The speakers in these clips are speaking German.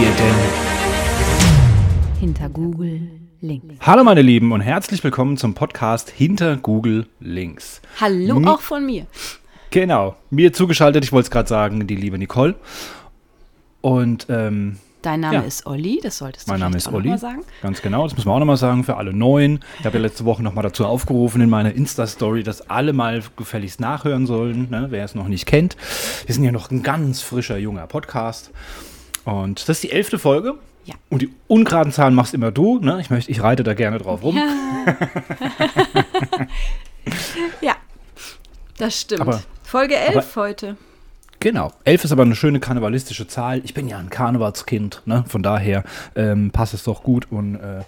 wir denn? Hinter Google Links. Hallo meine Lieben und herzlich willkommen zum Podcast Hinter Google Links. Hallo Mi- auch von mir. Genau, mir zugeschaltet, ich wollte es gerade sagen, die liebe Nicole. Und ähm, Dein Name Ja. ist Olli, das solltest du mein Name ist auch Olli. mal sagen. Ganz genau, das müssen wir auch nochmal sagen für alle Neuen. Ich habe ja letzte Woche nochmal dazu aufgerufen in meiner Insta-Story, dass alle mal gefälligst nachhören sollen, ne, wer es noch nicht kennt. Wir sind ja noch ein ganz frischer, junger Podcast. Und das ist die elfte Folge. Ja. Und die ungeraden Zahlen machst immer du. Ne? Ich, möchte, ich reite da gerne drauf rum. Ja, das stimmt. Aber- Folge 11 aber- heute. Genau. Elf ist aber eine schöne karnevalistische Zahl. Ich bin ja ein Karnevalskind, ne? von daher ähm, passt es doch gut. Und äh,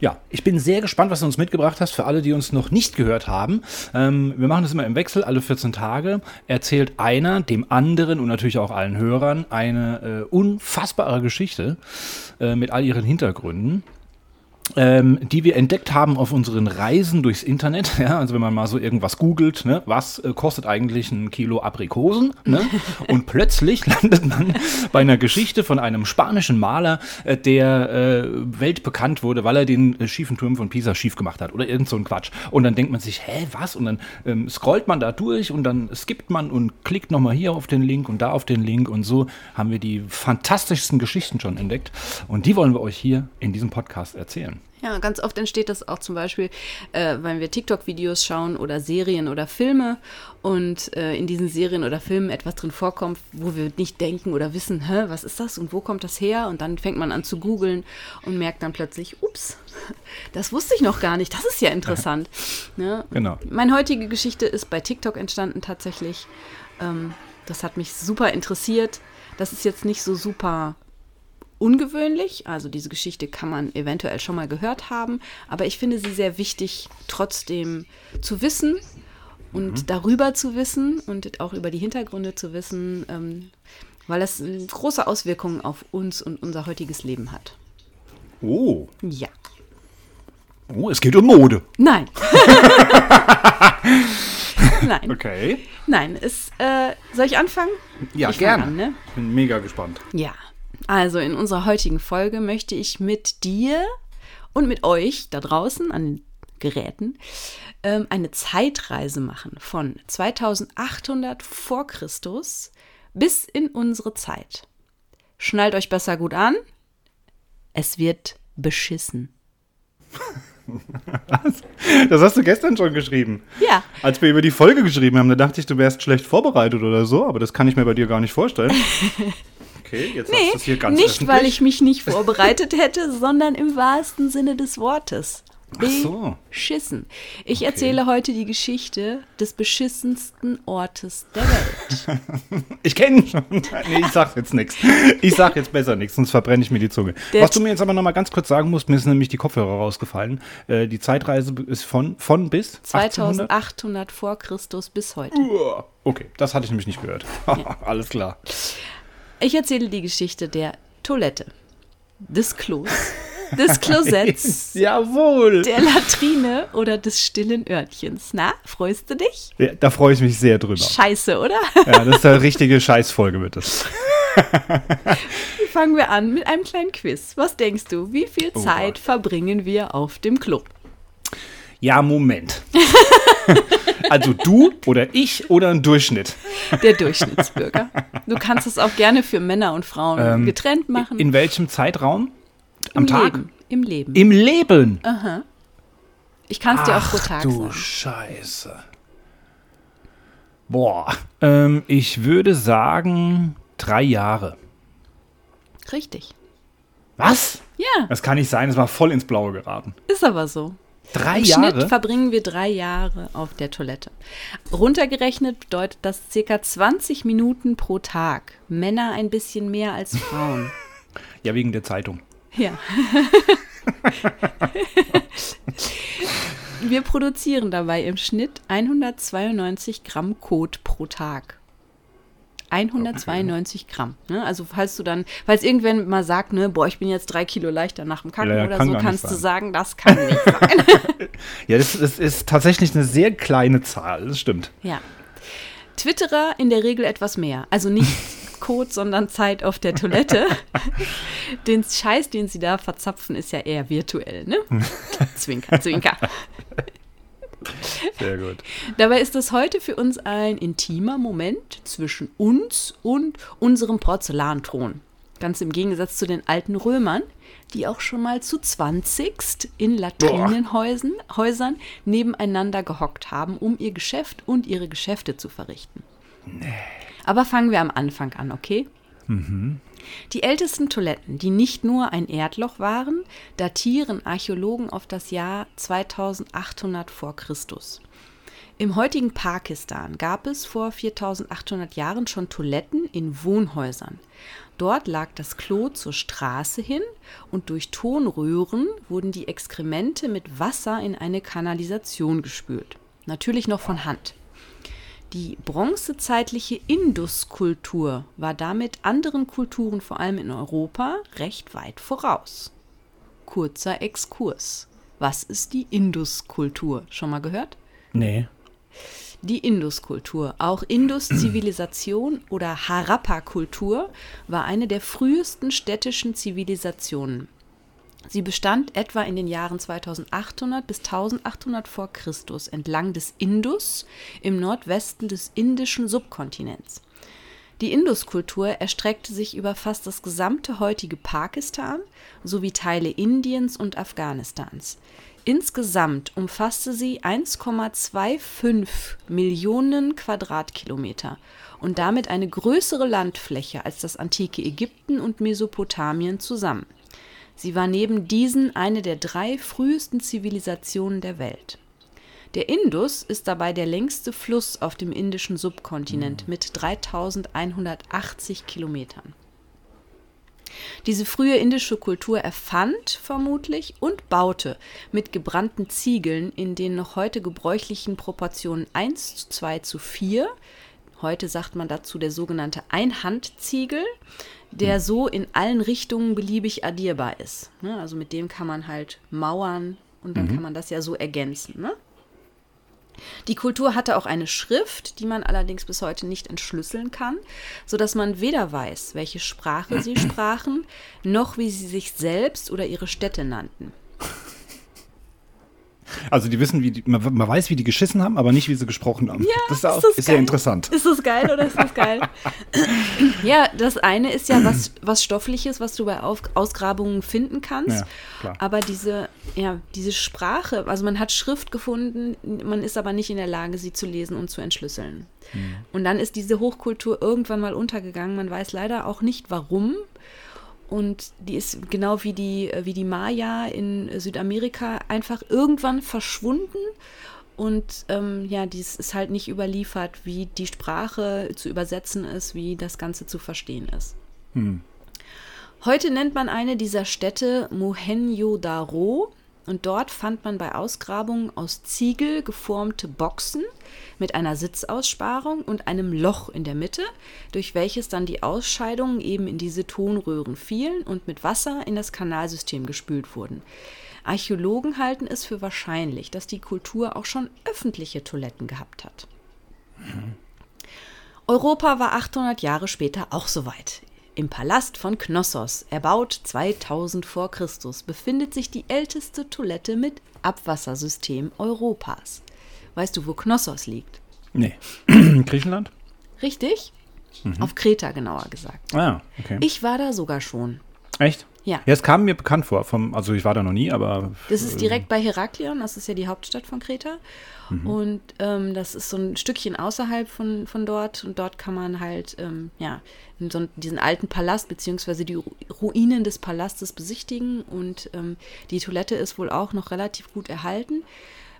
ja, ich bin sehr gespannt, was du uns mitgebracht hast. Für alle, die uns noch nicht gehört haben. Ähm, wir machen das immer im Wechsel, alle 14 Tage. Erzählt einer dem anderen und natürlich auch allen Hörern eine äh, unfassbare Geschichte äh, mit all ihren Hintergründen ähm, die wir entdeckt haben auf unseren Reisen durchs Internet. Ja, also wenn man mal so irgendwas googelt, ne, was äh, kostet eigentlich ein Kilo Aprikosen? Ne? Und plötzlich landet man bei einer Geschichte von einem spanischen Maler, äh, der äh, weltbekannt wurde, weil er den äh, schiefen Turm von Pisa schief gemacht hat oder irgend so ein Quatsch. Und dann denkt man sich, hä, was? Und dann ähm, scrollt man da durch und dann skippt man und klickt nochmal hier auf den Link und da auf den Link und so haben wir die fantastischsten Geschichten schon entdeckt. Und die wollen wir euch hier in diesem Podcast erzählen. Ja, ganz oft entsteht das auch zum Beispiel, äh, wenn wir TikTok-Videos schauen oder Serien oder Filme und äh, in diesen Serien oder Filmen etwas drin vorkommt, wo wir nicht denken oder wissen, hä, was ist das und wo kommt das her? Und dann fängt man an zu googeln und merkt dann plötzlich, ups, das wusste ich noch gar nicht, das ist ja interessant. Ne? Genau. Meine heutige Geschichte ist bei TikTok entstanden tatsächlich. Ähm, das hat mich super interessiert. Das ist jetzt nicht so super ungewöhnlich. Also diese Geschichte kann man eventuell schon mal gehört haben, aber ich finde sie sehr wichtig, trotzdem zu wissen und darüber zu wissen und auch über die Hintergründe zu wissen, ähm, weil es äh, große Auswirkungen auf uns und unser heutiges Leben hat. Oh, Ja. oh, es geht um Mode. Nein. Nein. Okay. Nein. Es, äh, soll ich anfangen? Ja, ich gerne. An, ne? Ich bin mega gespannt. Ja, also in unserer heutigen Folge möchte ich mit dir und mit euch da draußen an den Geräten ähm, eine Zeitreise machen von 2800 vor Christus bis in unsere Zeit. Schnallt euch besser gut an. Es wird beschissen. Das hast du gestern schon geschrieben. Ja, Als wir über die Folge geschrieben haben, da dachte ich, du wärst schlecht vorbereitet oder so, aber das kann ich mir bei dir gar nicht vorstellen. Okay, jetzt nee, du es hier ganz nicht weil öffentlich. ich mich nicht vorbereitet hätte, sondern im wahrsten Sinne des Wortes. Beschissen. Ich erzähle heute die Geschichte des beschissensten Ortes der Welt. Ich kenne ihn schon. Nee, ich sag jetzt nichts. Ich sag jetzt besser nichts, sonst verbrenne ich mir die Zunge. Der- Was du mir jetzt aber noch mal ganz kurz sagen musst, mir sind nämlich die Kopfhörer rausgefallen. Äh, die Zeitreise ist von, von bis 1800? 2800 vor Christus bis heute. Okay, das hatte ich nämlich nicht gehört. Alles klar. Ich erzähle die Geschichte der Toilette, des Klos, des Klosetts, Jawohl. der Latrine oder des stillen Örtchens. Na, freust du dich? Ja, da freue ich mich sehr drüber. Scheiße, oder? Ja, das ist eine richtige Scheißfolge wird das. Fangen wir an mit einem kleinen Quiz. Was denkst du, wie viel Oh Zeit Gott. verbringen wir auf dem Klo? Ja, Moment. also du oder ich oder ein Durchschnitt. Der Durchschnittsbürger. Du kannst es auch gerne für Männer und Frauen Ähm, getrennt machen. In welchem Zeitraum? Am Im Tag? Leben. Im Leben. Im Leben. ich kann es dir auch pro Tag du sagen. Scheiße. Boah. Ähm, ich würde sagen drei Jahre. Richtig. Was? Ja, Das kann nicht sein, das war voll ins Blaue geraten. ist aber so. Drei Im Jahre? Schnitt verbringen wir drei Jahre auf der Toilette. Runtergerechnet bedeutet das circa 20 Minuten pro Tag. Männer ein bisschen mehr als Frauen. ja, wegen der Zeitung. Ja. Wir produzieren dabei im Schnitt 192 Gramm Kot pro Tag. 192 Gramm. Ne? Also falls du dann, falls irgendwann mal sagt, ne, boah, ich bin jetzt drei Kilo leichter nach dem Kacken Ja, oder kann so, kannst du sagen, das kann nicht sein. Ja, das, das ist tatsächlich eine sehr kleine Zahl, das stimmt. ja. Twitterer in der Regel etwas mehr. Also nicht Kot, sondern Zeit auf der Toilette. den Scheiß, den sie da verzapfen, ist ja eher virtuell, ne? zwinker, zwinker. Sehr gut. Dabei ist das heute für uns ein intimer Moment zwischen uns und unserem Porzellanthron. Ganz im Gegensatz zu den alten Römern, die auch schon mal zu 20 in Latrinenhäusern Häusern nebeneinander gehockt haben, um ihr Geschäft und ihre Geschäfte zu verrichten. Nee. Aber fangen wir am Anfang an, okay? Mhm. Die ältesten Toiletten, die nicht nur ein Erdloch waren, datieren Archäologen auf das Jahr 2800 vor Christus. Im heutigen Pakistan gab es vor 4800 Jahren schon Toiletten in Wohnhäusern. Dort lag das Klo zur Straße hin und durch Tonröhren wurden die Exkremente mit Wasser in eine Kanalisation gespült. Natürlich noch von Hand. Die bronzezeitliche Induskultur war damit anderen Kulturen, vor allem in Europa, recht weit voraus. Kurzer Exkurs. Was ist die Induskultur? Schon mal gehört? Nee die Induskultur. Auch Indus-Zivilisation oder Harappa-Kultur war eine der frühesten städtischen Zivilisationen. Sie bestand etwa in den Jahren 2800 bis 1800 vor Christus entlang des Indus im Nordwesten des indischen Subkontinents. Die Induskultur erstreckte sich über fast das gesamte heutige Pakistan sowie Teile Indiens und Afghanistans. Insgesamt umfasste sie 1,25 Millionen Quadratkilometer und damit eine größere Landfläche als das antike Ägypten und Mesopotamien zusammen. Sie war neben diesen eine der drei frühesten Zivilisationen der Welt. Der Indus ist dabei der längste Fluss auf dem indischen Subkontinent mit 3180 Kilometern. Diese frühe indische Kultur erfand vermutlich und baute mit gebrannten Ziegeln in den noch heute gebräuchlichen Proportionen 1 zu 2 zu 4, heute sagt man dazu der sogenannte Einhandziegel, der hm. so in allen Richtungen beliebig addierbar ist. Ne, also mit dem kann man halt mauern und dann mhm. kann man das ja so ergänzen. Ne? Die Kultur hatte auch eine Schrift, die man allerdings bis heute nicht entschlüsseln kann, sodass man weder weiß, welche Sprache sie sprachen, noch wie sie sich selbst oder ihre Städte nannten. Also die wissen, wie die, man, man, weiß, wie die geschissen haben, aber nicht, wie sie gesprochen haben. Ja, das ist, auch, ist, das ist sehr interessant. Ist das geil oder ist das geil? ja, das eine ist ja was, was Stoffliches, was du bei Auf, Ausgrabungen finden kannst. Ja, aber diese, ja, diese Sprache, also man hat Schrift gefunden, man ist aber nicht in der Lage, sie zu lesen und zu entschlüsseln. Mhm. Und dann ist diese Hochkultur irgendwann mal untergegangen. Man weiß leider auch nicht, warum. Und die ist genau wie die, wie die Maya in Südamerika einfach irgendwann verschwunden. Und ähm, ja, dies ist halt nicht überliefert, wie die Sprache zu übersetzen ist, wie das Ganze zu verstehen ist. Hm. Heute nennt man eine dieser Städte Mohenjo-Daro. Und dort fand man bei Ausgrabungen aus Ziegel geformte Boxen mit einer Sitzaussparung und einem Loch in der Mitte, durch welches dann die Ausscheidungen eben in diese Tonröhren fielen und mit Wasser in das Kanalsystem gespült wurden. Archäologen halten es für wahrscheinlich, dass die Kultur auch schon öffentliche Toiletten gehabt hat. Mhm. Europa war 800 Jahre später auch soweit. Im Palast von Knossos, erbaut 2000 vor Christus, befindet sich die älteste Toilette mit Abwassersystem Europas. Weißt du, wo Knossos liegt? Nee. Griechenland? Richtig. Mhm. Auf Kreta genauer gesagt. Ah, okay. Ich war da sogar schon. Echt? Ja. Ja, es kam mir bekannt vor. Vom, also ich war da noch nie, aber. Das ist direkt bei Heraklion, das ist ja die Hauptstadt von Kreta. Mhm. Und ähm, das ist so ein Stückchen außerhalb von, von dort. Und dort kann man halt, ähm, ja, so diesen alten Palast beziehungsweise die Ruinen des Palastes besichtigen. Und ähm, die Toilette ist wohl auch noch relativ gut erhalten.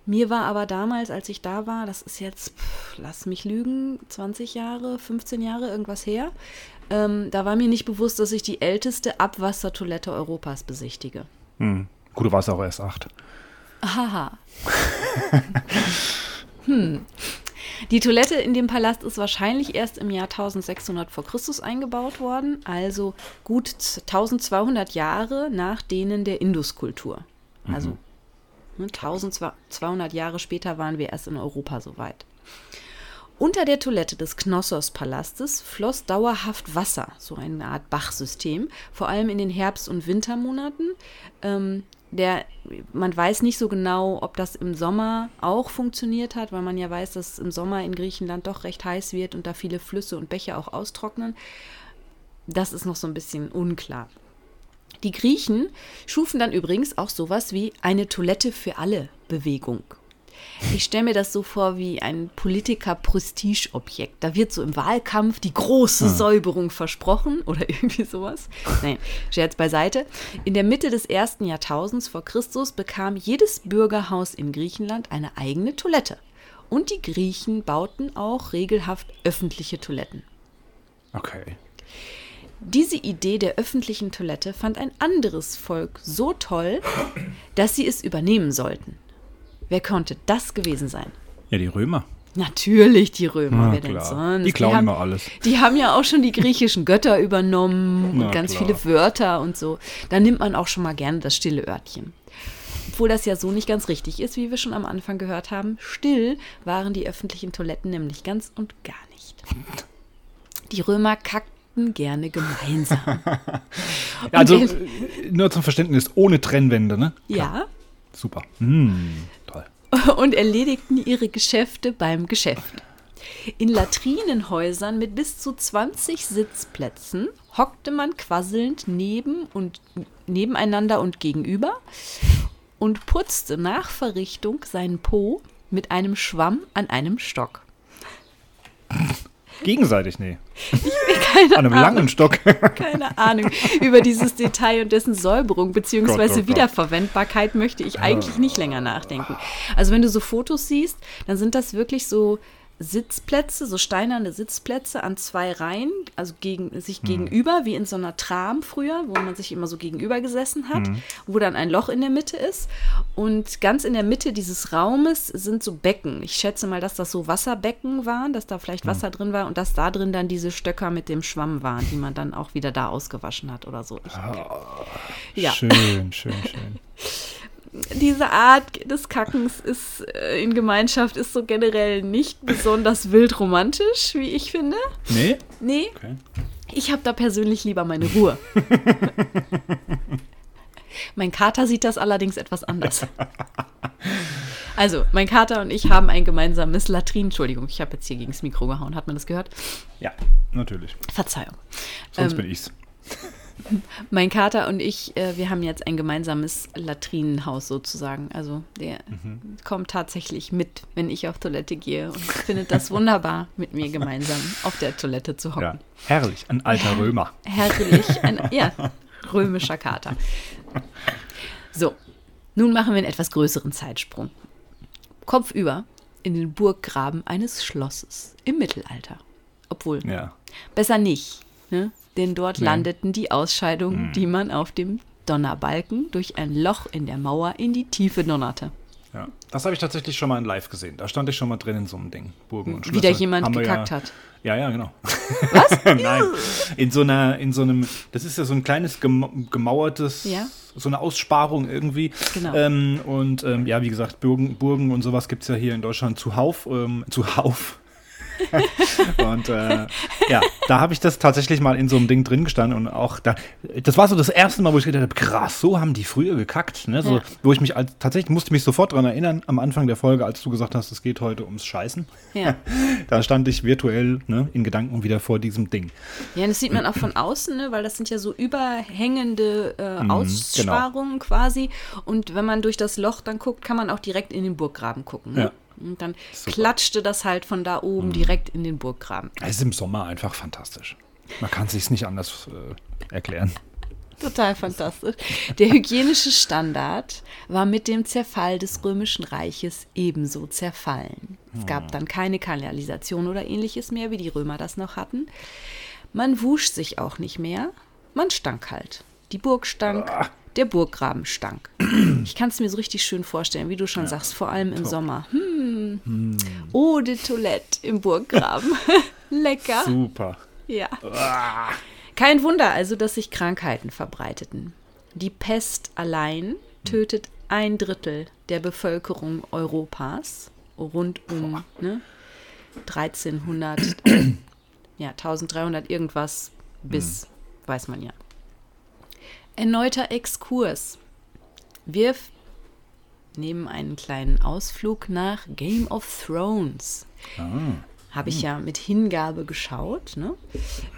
Mir war aber damals, als ich da war, das ist jetzt, pff, lass mich lügen, 20 Jahre, 15 Jahre, irgendwas her, ähm, da war mir nicht bewusst, dass ich die älteste Abwassertoilette Europas besichtige. Hm. Gut, du warst auch erst acht. Haha. hm. Die Toilette in dem Palast ist wahrscheinlich erst im Jahr 1600 vor Christus eingebaut worden, also gut 1200 Jahre nach denen der Induskultur. Also mhm. 1200 Jahre später waren wir erst in Europa soweit. Unter der Toilette des Knossos-Palastes floss dauerhaft Wasser, so eine Art Bachsystem, vor allem in den Herbst- und Wintermonaten. Ähm, der, man weiß nicht so genau, ob das im Sommer auch funktioniert hat, weil man ja weiß, dass im Sommer in Griechenland doch recht heiß wird und da viele Flüsse und Bäche auch austrocknen. Das ist noch so ein bisschen unklar. Die Griechen schufen dann übrigens auch sowas wie eine Toilette für alle Bewegung. Ich stelle mir das so vor wie ein Politiker-Prestigeobjekt. Da wird so im Wahlkampf die große Hm. Säuberung versprochen oder irgendwie sowas. Nein, Scherz beiseite. In der Mitte des ersten Jahrtausends vor Christus bekam jedes Bürgerhaus in Griechenland eine eigene Toilette. Und die Griechen bauten auch regelhaft öffentliche Toiletten. Okay. Diese Idee der öffentlichen Toilette fand ein anderes Volk so toll, dass sie es übernehmen sollten. Wer konnte das gewesen sein? Ja, die Römer. Natürlich die Römer, Na wer denn klar. sonst? Die klauen haben, immer alles. Die haben ja auch schon die griechischen Götter übernommen und Na ganz klar. viele Wörter und so. Da nimmt man auch schon mal gerne das stille Örtchen. Obwohl das ja so nicht ganz richtig ist, wie wir schon am Anfang gehört haben. Still waren die öffentlichen Toiletten nämlich ganz und gar nicht. Die Römer kackten gerne gemeinsam. Also Und- nur zum Verständnis, ohne Trennwände, ne? ja, Super. Hm. und erledigten ihre Geschäfte beim Geschäft. In Latrinenhäusern mit bis zu 20 Sitzplätzen hockte man quasselnd neben und nebeneinander und gegenüber und putzte nach Verrichtung seinen Po mit einem Schwamm an einem Stock. Gegenseitig, nee. Keine An einem Ahnung. langen Stock. Keine Ahnung. Über dieses Detail und dessen Säuberung bzw. Oh. Wiederverwendbarkeit möchte ich eigentlich nicht länger nachdenken. Also wenn du so Fotos siehst, dann sind das wirklich so Sitzplätze, so steinerne Sitzplätze an zwei Reihen, also gegen, Hm. sich gegenüber, wie in so einer Tram früher, wo man sich immer so gegenüber gesessen hat, Hm. wo dann ein Loch in der Mitte ist. Und ganz in der Mitte dieses Raumes sind so Becken. Ich schätze mal, dass das so Wasserbecken waren, dass da vielleicht Hm. Wasser drin war und dass da drin dann diese Stöcker mit dem Schwamm waren, die man dann auch wieder da ausgewaschen hat oder so. Ich, ja, Schön, schön, schön. diese Art des Kackens ist äh, in Gemeinschaft ist so generell nicht besonders wild romantisch, wie ich finde. Nee? Nee, Okay. ich habe da persönlich lieber meine Ruhe. mein Kater sieht das allerdings etwas anders. Also, mein Kater und ich haben ein gemeinsames Latrin. Entschuldigung, ich habe jetzt hier gegen das Mikro gehauen. Hat man das gehört? Ja, natürlich. Verzeihung. Sonst Ähm, bin ich's. Mein Kater und ich, äh, wir haben jetzt ein gemeinsames Latrinenhaus sozusagen. Also der kommt tatsächlich mit, wenn ich auf Toilette gehe und findet das wunderbar, mit mir gemeinsam auf der Toilette zu hocken. Ja, herrlich. Ein alter Römer. Herrlich. Ein ja, römischer Kater. So, nun machen wir einen etwas größeren Zeitsprung. Kopfüber in den Burggraben eines Schlosses im Mittelalter. Obwohl, Ja. besser nicht, ne? Denn dort Nee. landeten die Ausscheidungen, die man auf dem Donnerbalken durch ein Loch in der Mauer in die Tiefe donnerte. ja. Das habe ich tatsächlich schon mal in live gesehen. Da stand ich schon mal drin in so einem Ding. Burgen und Schlösser. Wieder jemand Haben gekackt ja, hat. Ja, ja, genau. Was? Nein. In so einer, in so einem, das ist ja so ein kleines gem gemauertes, Ja. so eine Aussparung irgendwie. Genau. Ähm, und ähm, ja, wie gesagt, Burgen, Burgen und sowas gibt es ja hier in Deutschland zuhauf. Ähm, zuhauf. und äh, ja, da habe ich das tatsächlich mal in so einem Ding drin gestanden und auch da, das war so das erste Mal, wo ich gedacht habe, krass, so haben die früher gekackt, ne? So, Ja. wo ich mich als, tatsächlich musste mich sofort daran erinnern, am Anfang der Folge, als du gesagt hast, es geht heute ums Scheißen. Ja. Da stand ich virtuell ne, in Gedanken wieder vor diesem Ding. Ja, das sieht man auch von außen, ne? weil das sind ja so überhängende äh, Mhm, Aussparungen quasi. Und wenn man durch das Loch dann guckt, kann man auch direkt in den Burggraben gucken. Ne? Ja. Und dann Super. Mhm. klatschte das halt von da oben direkt in den Burggraben. Es ist im Sommer einfach fantastisch. Man kann es sich nicht anders äh, erklären. Total fantastisch. Der hygienische Standard war mit dem Zerfall des Römischen Reiches ebenso zerfallen. Es gab dann keine Kanalisation oder ähnliches mehr, wie die Römer das noch hatten. Man wusch sich auch nicht mehr. Man stank halt. Die Burg stank, der Burggraben stank. Ich kann es mir so richtig schön vorstellen, wie du schon sagst, vor allem im Sommer. Hm. Eau de Toilette im Burggraben. Lecker. Super. Ja. Kein Wunder also, dass sich Krankheiten verbreiteten. Die Pest allein tötet ein Drittel der Bevölkerung Europas rund um ne, 1300, ja, 1300 irgendwas bis, Hm. weiß man ja. Erneuter Exkurs. Wir nehmen einen kleinen Ausflug nach Game of Thrones. Ah. Habe Hm. ich ja mit Hingabe geschaut. Ne?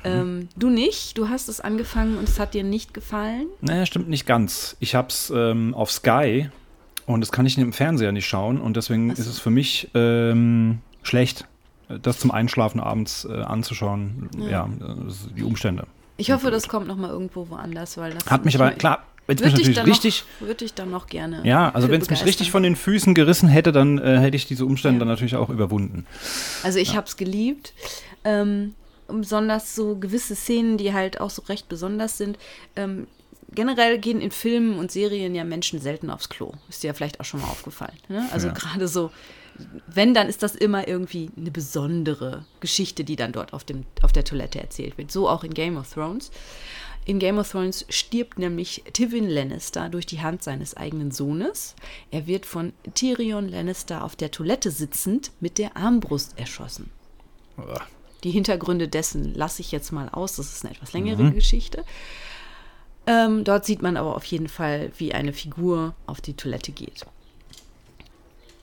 Ähm, du nicht, du hast es angefangen und es hat dir nicht gefallen. Naja, stimmt nicht ganz. Ich hab's ähm, auf Sky und das kann ich im Fernseher nicht schauen und deswegen so. ist es für mich ähm, schlecht, das zum Einschlafen abends äh, anzuschauen. Ja, ist die Umstände. Ich hoffe, das kommt noch mal irgendwo woanders, weil das Hat mich aber, klar, wenn es mich Würde ich, natürlich dann richtig, noch, würde ich dann noch gerne. ja, also wenn es mich richtig von den Füßen gerissen hätte, dann äh, hätte ich diese Umstände Ja. dann natürlich auch überwunden. Also ich habe es geliebt. Ähm, besonders so gewisse Szenen, die halt auch so recht besonders sind. Ähm, generell gehen in Filmen und Serien ja Menschen selten aufs Klo. Ist dir ja vielleicht auch schon mal aufgefallen. Ne? Also Ja. gerade so, wenn, dann ist das immer irgendwie eine besondere Geschichte, die dann dort auf, dem, auf der Toilette erzählt wird. So auch in Game of Thrones. In Game of Thrones stirbt nämlich Tywin Lannister durch die Hand seines eigenen Sohnes. Er wird von Tyrion Lannister auf der Toilette sitzend mit der Armbrust erschossen. Uah. Die Hintergründe dessen lasse ich jetzt mal aus. Das ist eine etwas längere Mhm. Geschichte. Ähm, dort sieht man aber auf jeden Fall, wie eine Figur auf die Toilette geht.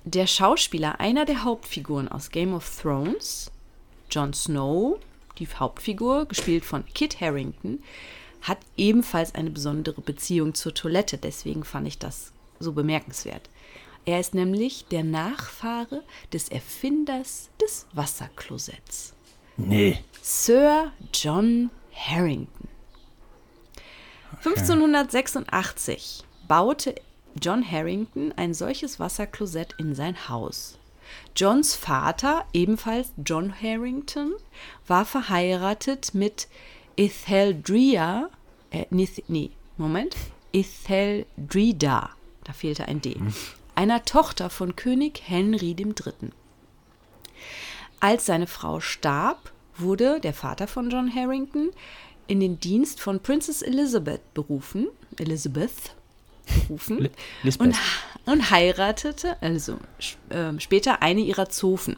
Der Schauspieler einer der Hauptfiguren aus Game of Thrones, Jon Snow, die Hauptfigur, gespielt von Kit Harrington, hat ebenfalls eine besondere Beziehung zur Toilette. Deswegen fand ich das so bemerkenswert. Er ist nämlich der Nachfahre des Erfinders des Wasserklosetts. Nee. Sir John Harrington. 1586 baute John Harrington ein solches Wasserklosett in sein Haus. Johns Vater, ebenfalls John Harrington, war verheiratet mit Etheldria, äh, nee, Moment, Etheldrida, da fehlte ein D, einer Tochter von König Henry III. Als seine Frau starb, wurde der Vater von John Harrington in den Dienst von Princess Elizabeth berufen, Elizabeth berufen und, und heiratete also ähm, später eine ihrer Zofen.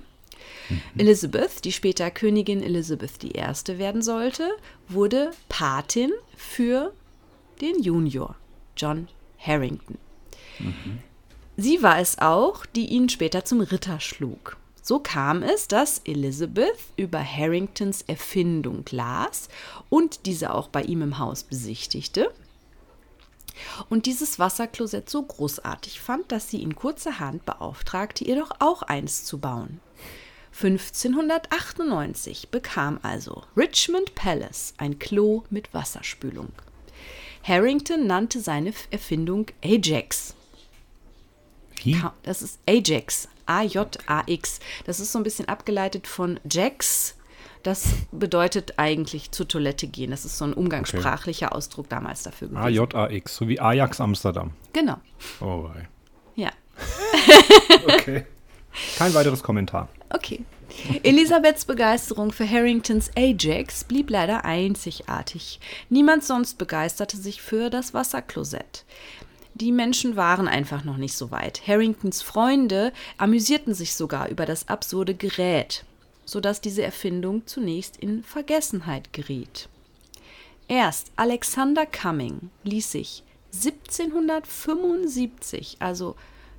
Elizabeth, die später Königin Elizabeth I. werden sollte, wurde Patin für den Junior John Harrington. Sie war es auch, die ihn später zum Ritter schlug. So kam es, dass Elizabeth über Harringtons Erfindung las und diese auch bei ihm im Haus besichtigte und dieses Wasserklosett so großartig fand, dass sie ihn kurzerhand beauftragte, ihr doch auch eins zu bauen. 1598 bekam also Richmond Palace ein Klo mit Wasserspülung. Harrington nannte seine Erfindung Ajax. Wie? Das ist Ajax, A-J-A-X. Das ist so ein bisschen abgeleitet von Jax. Das bedeutet eigentlich zur Toilette gehen. Das ist so ein umgangssprachlicher Ausdruck damals dafür gewesen. AJAX, so wie Ajax Amsterdam. Genau, Oh, wei. ja. Okay. Kein weiteres Kommentar. Okay. Elisabeths Begeisterung für Harringtons Ajax blieb leider einzigartig. Niemand sonst begeisterte sich für das Wasserklosett. Die Menschen waren einfach noch nicht so weit. Harringtons Freunde amüsierten sich sogar über das absurde Gerät, sodass diese Erfindung zunächst in Vergessenheit geriet. Erst Alexander Cumming ließ sich 1775, also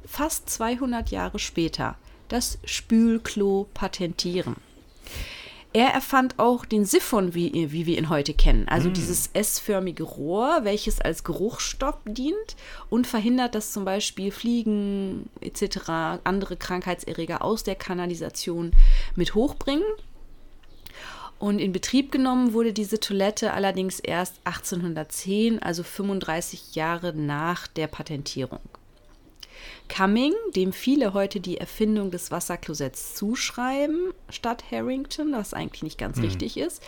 fast 200 Jahre später, das Spülklo patentieren. Er erfand auch den Siphon, wie, wie wir ihn heute kennen. Also dieses S-förmige Rohr, welches als Geruchsstopp dient und verhindert, dass zum Beispiel Fliegen etc. andere Krankheitserreger aus der Kanalisation mit hochbringen. Und in Betrieb genommen wurde diese Toilette allerdings erst 1810, also 35 Jahre nach der Patentierung. Cumming, dem viele heute die Erfindung des Wasserklosetts zuschreiben, statt Harrington, was eigentlich nicht ganz richtig ist,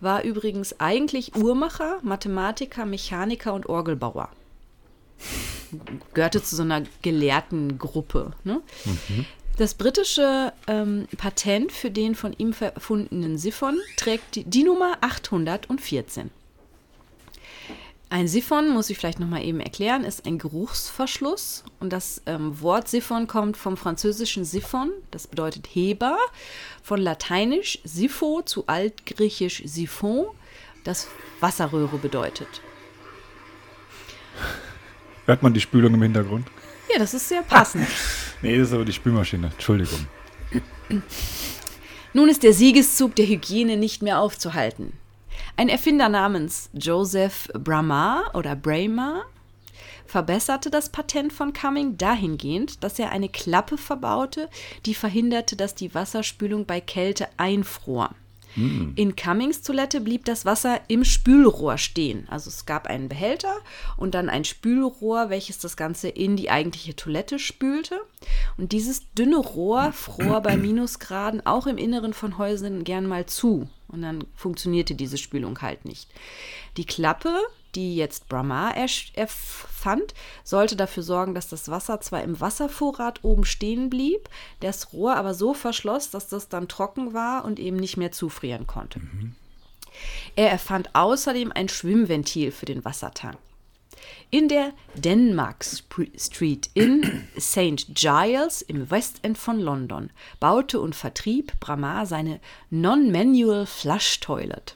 war übrigens eigentlich Uhrmacher, Mathematiker, Mechaniker und Orgelbauer. Gehörte zu so einer gelehrten Gruppe. Ne? Das britische ähm, Patent für den von ihm erfundenen Siphon trägt die, die Nummer 814. Ein Siphon, muss ich vielleicht nochmal eben erklären, ist ein Geruchsverschluss. Und das ähm, Wort Siphon kommt vom französischen Siphon, das bedeutet Heber, von lateinisch Sipho zu altgriechisch Siphon, das Wasserröhre bedeutet. Hört man die Spülung im Hintergrund? Ja, das ist sehr passend. nee, das ist aber die Spülmaschine. Entschuldigung. Nun ist der Siegeszug der Hygiene nicht mehr aufzuhalten. Ein Erfinder namens Joseph Bramah oder Braemar verbesserte das Patent von Cumming dahingehend, dass er eine Klappe verbaute, die verhinderte, dass die Wasserspülung bei Kälte einfror. Mm. In Cummings Toilette blieb das Wasser im Spülrohr stehen. Also es gab einen Behälter und dann ein Spülrohr, welches das Ganze in die eigentliche Toilette spülte. Und dieses dünne Rohr fror bei Minusgraden auch im Inneren von Häusern gern mal zu. Und dann funktionierte diese Spülung halt nicht. Die Klappe, die jetzt Brahma erfand, sollte dafür sorgen, dass das Wasser zwar im Wasservorrat oben stehen blieb, das Rohr aber so verschloss, dass das dann trocken war und eben nicht mehr zufrieren konnte. Mhm. Er erfand außerdem ein Schwimmventil für den Wassertank. In der Denmark Street in St. Giles im Westend von London baute und vertrieb Bramah seine Non-Manual Flush Toilet.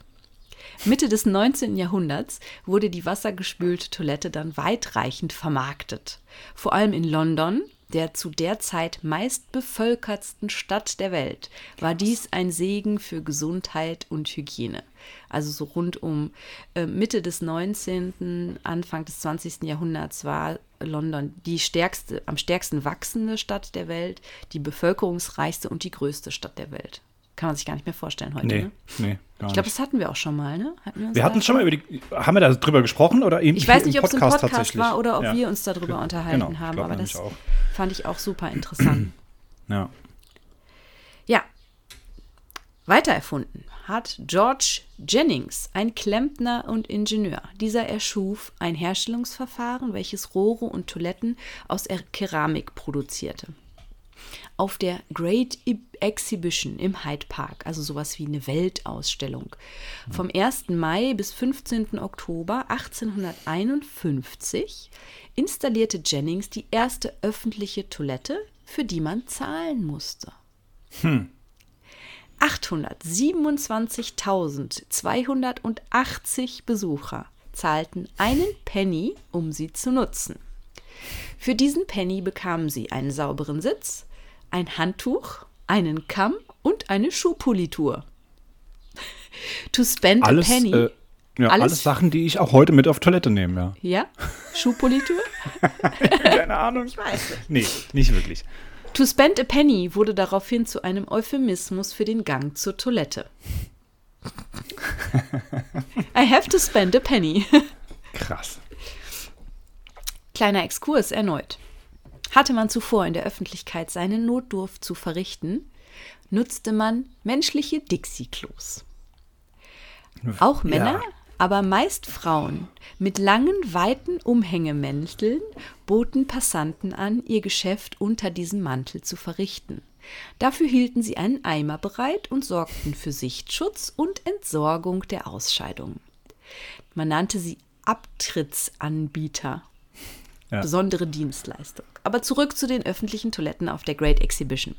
Mitte des 19. Jahrhunderts wurde die wassergespülte Toilette dann weitreichend vermarktet. Vor allem in London, der zu der Zeit meistbevölkertsten Stadt der Welt, war dies ein Segen für Gesundheit und Hygiene. Also so rund um äh, Mitte des 19., Anfang des 20. Jahrhunderts war London die stärkste, am stärksten wachsende Stadt der Welt, die bevölkerungsreichste und die größte Stadt der Welt. Kann man sich gar nicht mehr vorstellen heute. Nee, ne? nee gar Ich glaube, das hatten wir auch schon mal, ne? Hatten wir, wir hatten schon mal über die. Haben wir da drüber gesprochen oder eben? Ich weiß nicht, ob es im Podcast war oder ob ja. wir uns darüber unterhalten genau, haben, aber das auch. fand ich auch super interessant. ja. Ja. Weiter erfunden hat George Jennings, ein Klempner und Ingenieur. Dieser erschuf ein Herstellungsverfahren, welches Rohre und Toiletten aus Keramik produzierte auf der Great Exhibition im Hyde Park, also sowas wie eine Weltausstellung. Vom 1. Mai bis 15. Oktober 1851 installierte Jennings die erste öffentliche Toilette, für die man zahlen musste. Hm. 827.280 Besucher zahlten einen Penny, um sie zu nutzen. Für diesen Penny bekamen sie einen sauberen Sitz, ein Handtuch, einen Kamm und eine Schuhpolitur. to spend alles, a penny. Äh, ja, alles, alles, Sachen, die ich auch heute mit auf Toilette nehme, ja. Ja? Schuhpolitur? Keine Ahnung. Ich weiß nicht. Nee, nicht wirklich. To spend a penny wurde daraufhin zu einem Euphemismus für den Gang zur Toilette. I have to spend a penny. Krass. Kleiner Exkurs erneut. Hatte man zuvor in der Öffentlichkeit seinen Notdurft zu verrichten, nutzte man menschliche Dixie-Klos. Auch Männer, ja. aber meist Frauen mit langen, weiten Umhängemänteln boten Passanten an, ihr Geschäft unter diesem Mantel zu verrichten. Dafür hielten sie einen Eimer bereit und sorgten für Sichtschutz und Entsorgung der Ausscheidungen. Man nannte sie Abtrittsanbieter ja. besondere Dienstleistung. Aber zurück zu den öffentlichen Toiletten auf der Great Exhibition.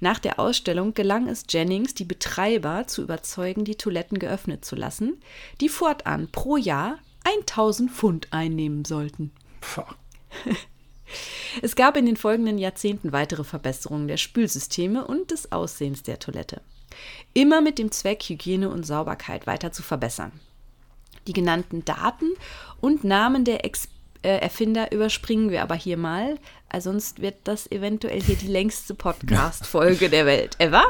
Nach der Ausstellung gelang es Jennings, die Betreiber zu überzeugen, die Toiletten geöffnet zu lassen, die fortan pro Jahr 1000 Pfund einnehmen sollten. Es gab in den folgenden Jahrzehnten weitere Verbesserungen der Spülsysteme und des Aussehens der Toilette. Immer mit dem Zweck, Hygiene und Sauberkeit weiter zu verbessern. Die genannten Daten und Namen der Experten äh, Erfinder überspringen wir aber hier mal. Also sonst wird das eventuell hier die längste Podcast-Folge der Welt ever.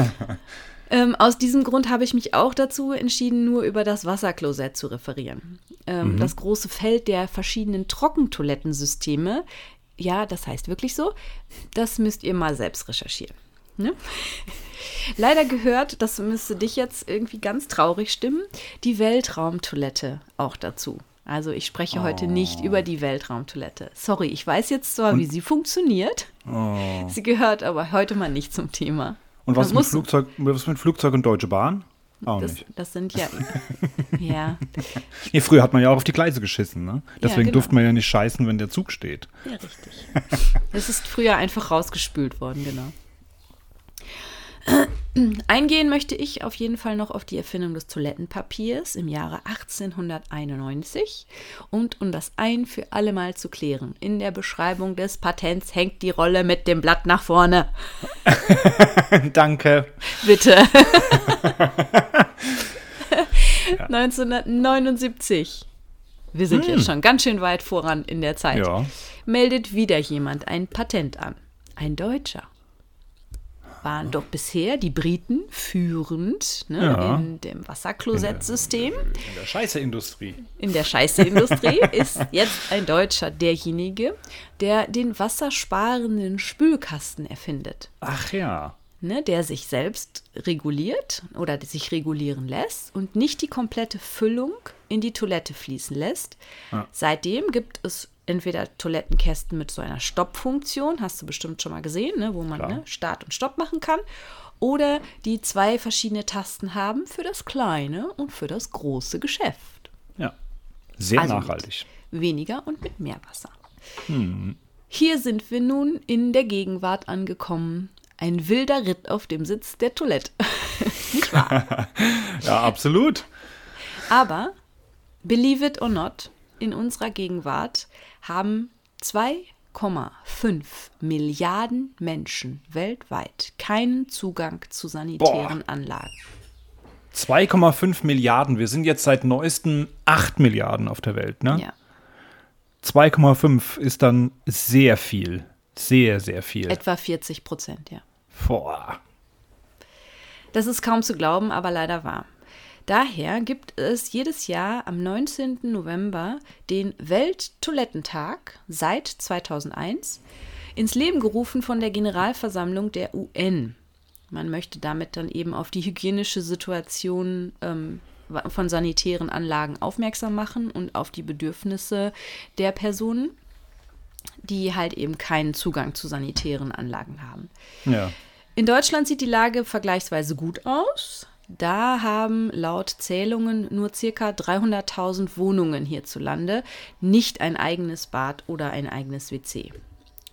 ähm, aus diesem Grund habe ich mich auch dazu entschieden, nur über das Wasserklosett zu referieren. Ähm, mhm. Das große Feld der verschiedenen Trockentoilettensysteme, ja, das heißt wirklich so, das müsst ihr mal selbst recherchieren. Ne? Leider gehört, das müsste dich jetzt irgendwie ganz traurig stimmen, die Weltraumtoilette auch dazu. Also ich spreche oh. heute nicht über die Weltraumtoilette. Sorry, ich weiß jetzt zwar, und? wie sie funktioniert. Oh. Sie gehört aber heute mal nicht zum Thema. Und was mit, Flugzeug, was mit Flugzeug und Deutsche Bahn? Auch das, nicht. das sind ja. ja, Nee, früher hat man ja auch auf die Gleise geschissen, ne? Deswegen genau. durfte man ja nicht scheißen, wenn der Zug steht. ja, richtig. Es ist früher einfach rausgespült worden, genau. Eingehen möchte ich auf jeden Fall noch auf die Erfindung des Toilettenpapiers im Jahre 1891 und um das ein für alle Mal zu klären. In der Beschreibung des Patents hängt die Rolle mit dem Blatt nach vorne. Danke. Bitte. 1979. Wir sind jetzt schon ganz schön weit voran in der Zeit. Ja. Meldet wieder jemand ein Patent an. Ein Deutscher. Waren doch bisher die Briten führend ne, Ja. in dem Wasserklosettsystem. In der Scheißeindustrie. In der Scheißeindustrie ist jetzt ein Deutscher derjenige, der den wassersparenden Spülkasten erfindet. Ach ja. ne, der sich selbst reguliert oder sich regulieren lässt und nicht die komplette Füllung in die Toilette fließen lässt. Ja. Seitdem gibt es entweder Toilettenkästen mit so einer Stoppfunktion, hast du bestimmt schon mal gesehen, ne, wo man ne, Start und Stopp machen kann. Oder die zwei verschiedene Tasten haben für das kleine und für das große Geschäft. Ja. Sehr Also nachhaltig. Weniger und mit mehr Wasser. Hier sind wir nun in der Gegenwart angekommen. Ein wilder Ritt auf dem Sitz der Toilette. Nicht wahr? Ja, absolut. Aber, believe it or not, in unserer Gegenwart haben 2,5 Milliarden Menschen weltweit keinen Zugang zu sanitären Anlagen. 2,5 Milliarden. Wir sind jetzt seit neuestem 8 Milliarden auf der Welt, ne? Ja. 2,5 ist dann sehr viel. Sehr, sehr viel. Etwa 40 Prozent, ja. Boah. Das ist kaum zu glauben, aber leider wahr. Daher gibt es jedes Jahr am 19. November den Welttoilettentag seit 2001 ins Leben gerufen von der Generalversammlung der UN. Man möchte damit dann eben auf die hygienische Situation ähm, von sanitären Anlagen aufmerksam machen und auf die Bedürfnisse der Personen, die halt eben keinen Zugang zu sanitären Anlagen haben. Ja. In Deutschland sieht die Lage vergleichsweise gut aus. Da haben laut Zählungen nur circa 300.000 Wohnungen hierzulande nicht ein eigenes Bad oder ein eigenes WC.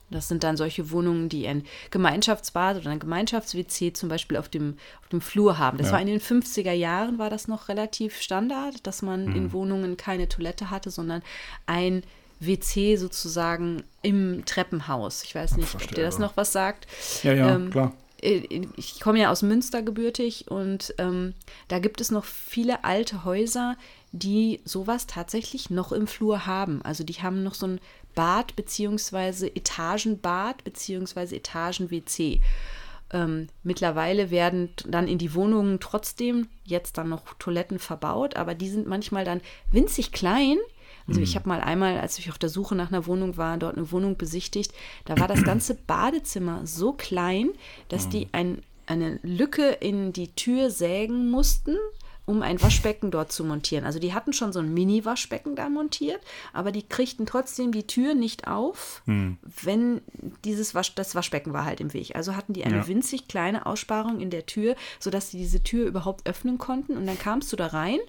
Das sind dann solche Wohnungen, die ein Gemeinschaftsbad oder ein Gemeinschafts-WC zum Beispiel auf dem, auf dem Flur haben. Das Ja. war in den 50er Jahren, war das noch relativ Standard, dass man in Wohnungen keine Toilette hatte, sondern ein WC sozusagen im Treppenhaus. Ich weiß nicht, ob dir das Verstehe. noch was sagt. Ja, ja, Ähm, klar. Äh, ich komme ja aus Münster gebürtig und ähm, da gibt es noch viele alte Häuser, die sowas tatsächlich noch im Flur haben. Also die haben noch so ein Bad beziehungsweise Etagenbad beziehungsweise Etagen-WC. Ähm, mittlerweile werden dann in die Wohnungen trotzdem jetzt dann noch Toiletten verbaut, aber die sind manchmal dann winzig klein. Also ich habe mal einmal, als ich auf der Suche nach einer Wohnung war, dort eine Wohnung besichtigt, da war das ganze Badezimmer so klein, dass die ein, eine Lücke in die Tür sägen mussten, um ein Waschbecken dort zu montieren. Also die hatten schon so ein Mini-Waschbecken da montiert, aber die kriegten trotzdem die Tür nicht auf, wenn dieses Wasch, das Waschbecken war halt im Weg. Also hatten die eine Ja. winzig kleine Aussparung in der Tür, sodass sie diese Tür überhaupt öffnen konnten. Und dann kamst du da rein,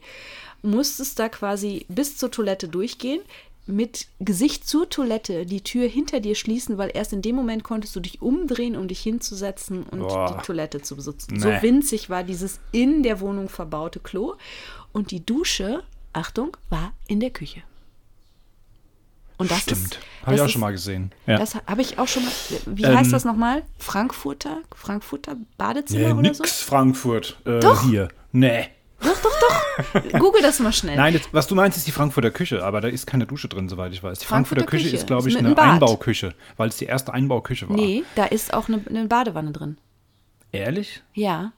musstest da quasi bis zur Toilette durchgehen, mit Gesicht zur Toilette die Tür hinter dir schließen, weil erst in dem Moment konntest du dich umdrehen, um dich hinzusetzen und Boah. die Toilette zu besitzen. Nee. So winzig war dieses in der Wohnung verbaute Klo. Und die Dusche, Achtung, war in der Küche. Und das Stimmt. Habe ich auch ist- schon mal gesehen. Ja. Das habe ich auch schon mal. Wie Ähm, heißt das nochmal? Frankfurter? Frankfurter Badezimmer Nee, oder nix so? Frankfurt äh, Doch. hier. Nee. Doch, doch, doch. Google das mal schnell. Nein, jetzt, was du meinst, ist die Frankfurter Küche, aber da ist keine Dusche drin, soweit ich weiß. Die Frankfurter, Frankfurter Küche, Küche. ist, glaube Ist ich, mit eine Bad. Einbauküche, weil es die erste Einbauküche war. Nee, da ist auch eine, eine Badewanne drin. Ehrlich? Ja.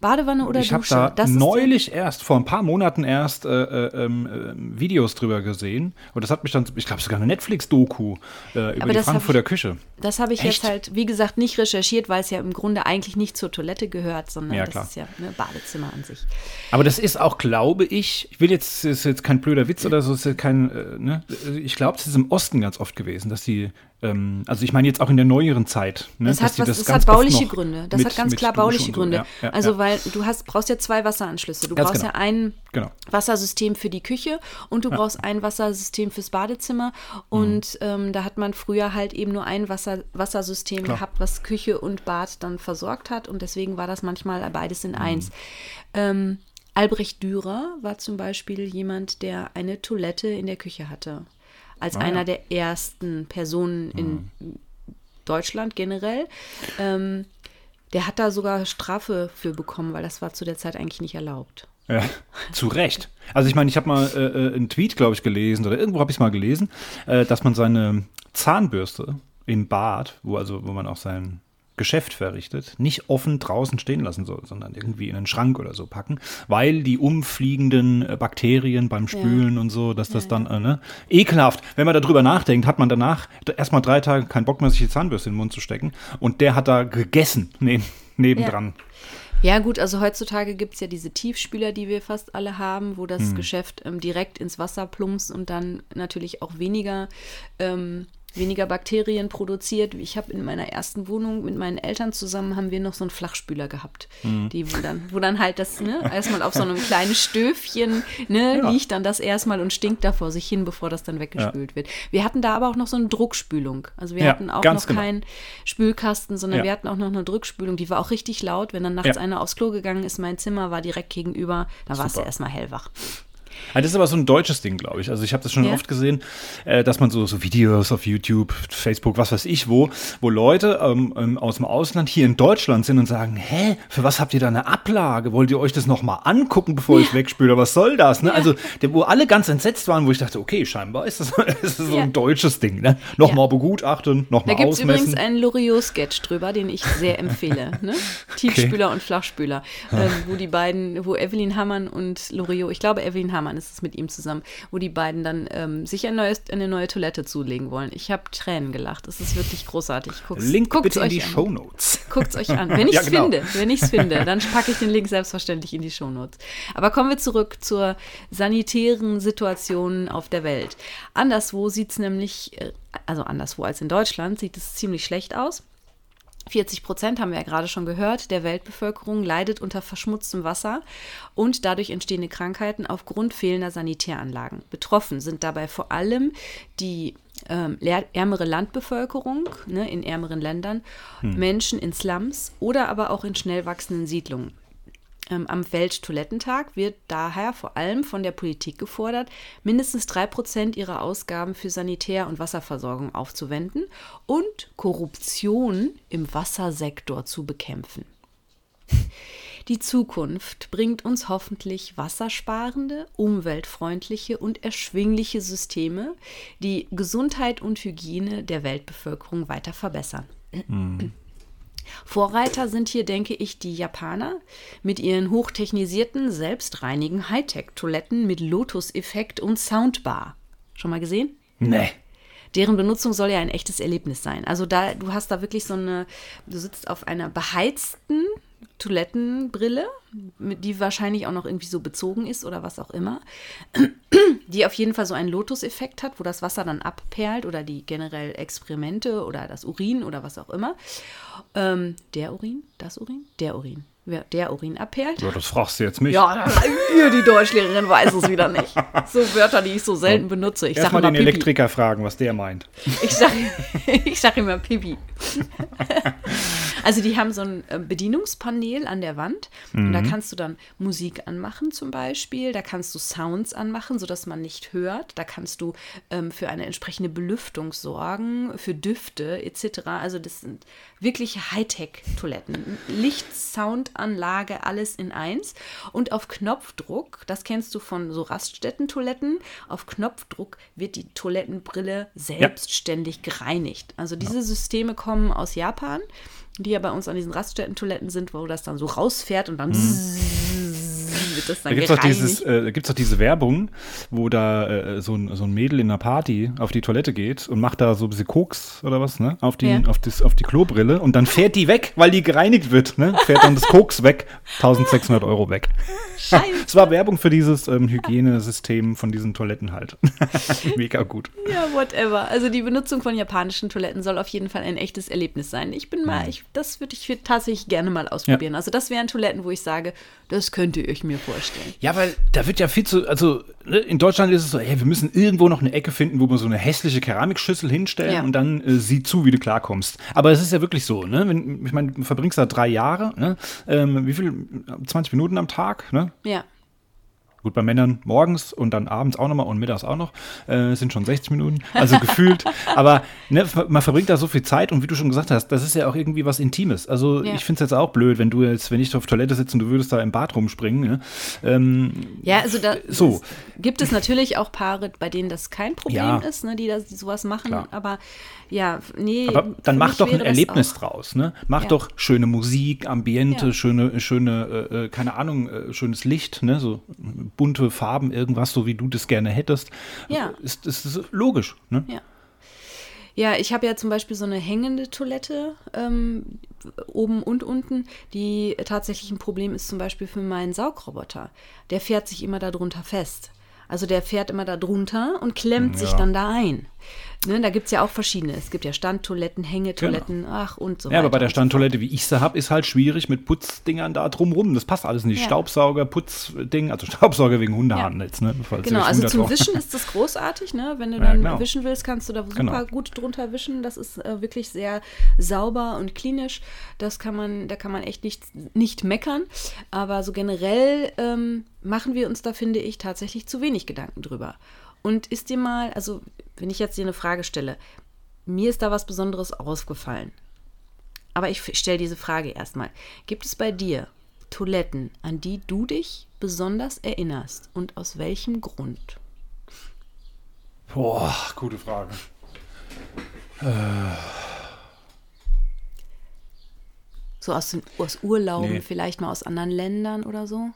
Badewanne oder ich habe Dusche. da Das neulich erst, vor ein paar Monaten erst, äh, äh, ähm, äh, Videos drüber gesehen. Und das hat mich dann, ich glaube sogar eine Netflix-Doku äh, über Aber die Frankfurter ich- Küche. Das habe ich Echt? jetzt halt, wie gesagt, nicht recherchiert, weil es ja im Grunde eigentlich nicht zur Toilette gehört, sondern Ja, das ist ja ein Badezimmer an sich. Aber das ist auch, glaube ich, ich will jetzt, ist jetzt kein blöder Witz oder so, ist ja kein, äh, ne? ich glaube, es ist im Osten ganz oft gewesen, dass die ähm, also ich meine jetzt auch in der neueren Zeit. Ne, Das hat, was, das das hat bauliche Gründe. Das mit- hat ganz klar bauliche und so. Gründe. Ja, ja, also weil du hast, brauchst ja zwei Wasseranschlüsse. Du Ganz brauchst genau. ja ein Genau. Wassersystem für die Küche und du brauchst ein Wassersystem fürs Badezimmer. Und ähm, da hat man früher halt eben nur ein Wasser, Wassersystem Klar. gehabt, was Küche und Bad dann versorgt hat. Und deswegen war das manchmal beides in eins. Ähm, Albrecht Dürer war zum Beispiel jemand, der eine Toilette in der Küche hatte. Als Ah, einer ja. der ersten Personen in Deutschland generell. Ähm, der hat da sogar Strafe für bekommen, weil das war zu der Zeit eigentlich nicht erlaubt. Ja, zu Recht. Also ich meine, ich habe mal äh, äh, einen Tweet, glaube ich, gelesen oder irgendwo habe ich es mal gelesen, äh, dass man seine Zahnbürste im Bad, wo also wo man auch sein Geschäft verrichtet, nicht offen draußen stehen lassen soll, sondern irgendwie in einen Schrank oder so packen, weil die umfliegenden äh, Bakterien beim Spülen und so, dass das dann äh, ne, ekelhaft. Wenn man darüber nachdenkt, hat man danach erstmal drei Tage keinen Bock mehr, sich die Zahnbürste in den Mund zu stecken und der hat da gegessen ne, nebendran. Ja, gut, also heutzutage gibt es ja diese Tiefspüler, die wir fast alle haben, wo das Hm. Geschäft ähm, direkt ins Wasser plumpst und dann natürlich auch weniger, ähm, weniger Bakterien produziert. Ich habe in meiner ersten Wohnung mit meinen Eltern zusammen haben wir noch so einen Flachspüler gehabt, Hm. die wo dann, wo dann halt das ne, erstmal auf so einem kleinen Stöfchen ne, Ja. liegt dann das erstmal und stinkt da vor sich hin, bevor das dann weggespült wird. Wir hatten da aber auch noch so eine Druckspülung. Also wir Ja, hatten auch noch genau. keinen Spülkasten, sondern Ja. wir hatten auch noch eine Drückspülung, die war auch richtig laut. Wenn dann nachts Ja. einer aufs Klo gegangen ist, mein Zimmer war direkt gegenüber, da du Super. erstmal hellwach. Ja, das ist aber so ein deutsches Ding, glaube ich. Also ich habe das schon Ja. oft gesehen, äh, dass man so, so Videos auf YouTube, Facebook, was weiß ich wo, wo Leute ähm, ähm, aus dem Ausland hier in Deutschland sind und sagen, hä, für was habt ihr da eine Ablage? Wollt ihr euch das nochmal angucken, bevor ich wegspüle? Was soll das? Ne? Also der, wo alle ganz entsetzt waren, wo ich dachte, okay, scheinbar ist das, ist das so Ja. ein deutsches Ding. Ne? Nochmal begutachten, Da nochmal gibt es übrigens ausmessen. einen Loriot-Sketch drüber, den ich sehr empfehle. Ne? Tiefspüler und Flachspüler, ähm, wo die beiden, wo Evelyn Hamann und Loriot, ich glaube Evelyn Hamann ist es mit ihm zusammen, wo die beiden dann ähm, sich ein neues, eine neue Toilette zulegen wollen. Ich habe Tränen gelacht. Es ist wirklich großartig. Guckt's, Link guckt's bitte in euch die. Shownotes. Guckt es euch an. Wenn ich es Ja, genau. finde, wenn ich es finde, dann packe ich den Link selbstverständlich in die Shownotes. Aber kommen wir zurück zur sanitären Situation auf der Welt. Anderswo sieht es nämlich, äh, also anderswo als in Deutschland, sieht es ziemlich schlecht aus. 40 Prozent, haben wir ja gerade schon gehört, der Weltbevölkerung leidet unter verschmutztem Wasser und dadurch entstehende Krankheiten aufgrund fehlender Sanitäranlagen. Betroffen sind dabei vor allem die ähm, ärmere Landbevölkerung ne, in ärmeren Ländern, Menschen in Slums oder aber auch in schnell wachsenden Siedlungen. Ähm, am Welttoilettentag wird daher vor allem von der Politik gefordert, mindestens drei Prozent ihrer Ausgaben für Sanitär- und Wasserversorgung aufzuwenden und Korruption im Wassersektor zu bekämpfen. Die Zukunft bringt uns hoffentlich wassersparende, umweltfreundliche und erschwingliche Systeme, die Gesundheit und Hygiene der Weltbevölkerung weiter verbessern. Vorreiter sind hier, denke ich, die Japaner mit ihren hochtechnisierten, selbstreinigen Hightech-Toiletten mit Lotus-Effekt und Soundbar. Schon mal gesehen? Nee. Deren Benutzung soll ja ein echtes Erlebnis sein. Also da, du hast da wirklich so eine, du sitzt auf einer beheizten Toilettenbrille, die wahrscheinlich auch noch irgendwie so bezogen ist oder was auch immer, die auf jeden Fall so einen Lotus-Effekt hat, wo das Wasser dann abperlt oder die generell Experimente oder das Urin oder was auch immer. Ähm, der Urin, das Urin, der Urin, Wer- der Urin abperlt. Ja, das fragst du jetzt mich. Ja, die Deutschlehrerin, weiß es wieder nicht. So Wörter, die ich so selten benutze. Ich Erstmal immer den Pipi. Elektriker fragen, was der meint. Ich sage ich sag immer Pipi. Also die haben so ein äh, Bedienungspanel an der Wand und da kannst du dann Musik anmachen zum Beispiel, da kannst du Sounds anmachen, sodass man nicht hört, da kannst du ähm, für eine entsprechende Belüftung sorgen, für Düfte etc. Also das sind wirklich Hightech-Toiletten. Licht, Soundanlage, alles in eins und auf Knopfdruck, das kennst du von so Raststätten-Toiletten, auf Knopfdruck wird die Toilettenbrille selbstständig gereinigt. Also diese Systeme kommen aus Japan, die ja bei uns an diesen Raststätten-Toiletten sind, wo das dann so rausfährt und dann wird das Da dann gibt es doch, gereinigt? dieses, äh, da gibt's doch diese Werbung, wo da äh, so, ein, so ein Mädel in einer Party auf die Toilette geht und macht da so ein bisschen Koks oder was, ne? Auf die, Ja. auf, das, auf die Klobrille und dann fährt die weg, weil die gereinigt wird, ne? Fährt dann das Koks weg, 1600 Euro weg. Scheiße. Es war Werbung für dieses ähm, Hygienesystem von diesen Toiletten halt. Mega gut. Ja, whatever. Also die Benutzung von japanischen Toiletten soll auf jeden Fall ein echtes Erlebnis sein. Ich bin mal, ich, das würde ich tatsächlich gerne mal ausprobieren. Also das wären Toiletten, wo ich sage, das könnt ihr euch mir vorstellen. Ja, weil da wird ja viel zu, also ne, in Deutschland ist es so, hey, wir müssen irgendwo noch eine Ecke finden, wo wir so eine hässliche Keramikschüssel hinstellen Ja. und dann äh, sieh zu, wie du klarkommst. Aber es ist ja wirklich so, ne? Wenn, ich meine, du verbringst da drei Jahre, ne? Ähm, wie viel? 20 Minuten am Tag, ne? Ja. Gut, bei Männern morgens und dann abends auch nochmal und mittags auch noch. Äh, sind schon 60 Minuten, also gefühlt. Aber ne, man verbringt da so viel Zeit und wie du schon gesagt hast, das ist ja auch irgendwie was Intimes. Also Ja. ich finde es jetzt auch blöd, wenn du jetzt, wenn ich auf Toilette sitze und du würdest da im Bad rumspringen. Ne? Ähm, Ja, also da So. gibt es natürlich auch Paare, bei denen das kein Problem Ja. ist, ne, die, die sowas machen. Klar. Aber ja, nee. Aber dann mach doch ein Erlebnis draus, ne? Mach Ja. doch schöne Musik, Ambiente, Ja. schöne, schöne, äh, äh, keine Ahnung, äh, schönes Licht, ne? So bunte Farben, irgendwas, so wie du das gerne hättest. Ja. Ist, ist, ist logisch, ne? Ja. Ja, ich habe ja zum Beispiel so eine hängende Toilette ähm, oben und unten, die tatsächlich ein Problem ist zum Beispiel für meinen Saugroboter. Der fährt sich immer darunter fest. Also der fährt immer da drunter und klemmt sich Ja. dann da ein. Ne, da gibt es ja auch verschiedene. Es gibt ja Standtoiletten, Hängetoiletten, ach und so Genau. Ja, aber weiter bei der Standtoilette, wie ich sie habe, ist halt schwierig mit Putzdingern da drumrum. Das passt alles nicht. Ja. Staubsauger, Putzding, also Staubsauger wegen Hundehaaren Ja. jetzt, ne? Genau, also zum. Wischen ist das großartig, ne? Wenn du dann genau. wischen willst, kannst du da super Genau. gut drunter wischen. Das ist äh, wirklich sehr sauber und klinisch. Das kann man, da kann man echt nicht, nicht meckern. Aber so generell ähm, machen wir uns da, finde ich, tatsächlich zu wenig Gedanken drüber. Und ist dir mal, also wenn ich jetzt dir eine Frage stelle, mir ist da was Besonderes aufgefallen. Aber ich stelle diese Frage erstmal. Gibt es bei dir Toiletten, an die du dich besonders erinnerst? Und aus welchem Grund? Boah, gute Frage. So aus, den, aus Urlauben, Nee. vielleicht mal aus anderen Ländern oder so?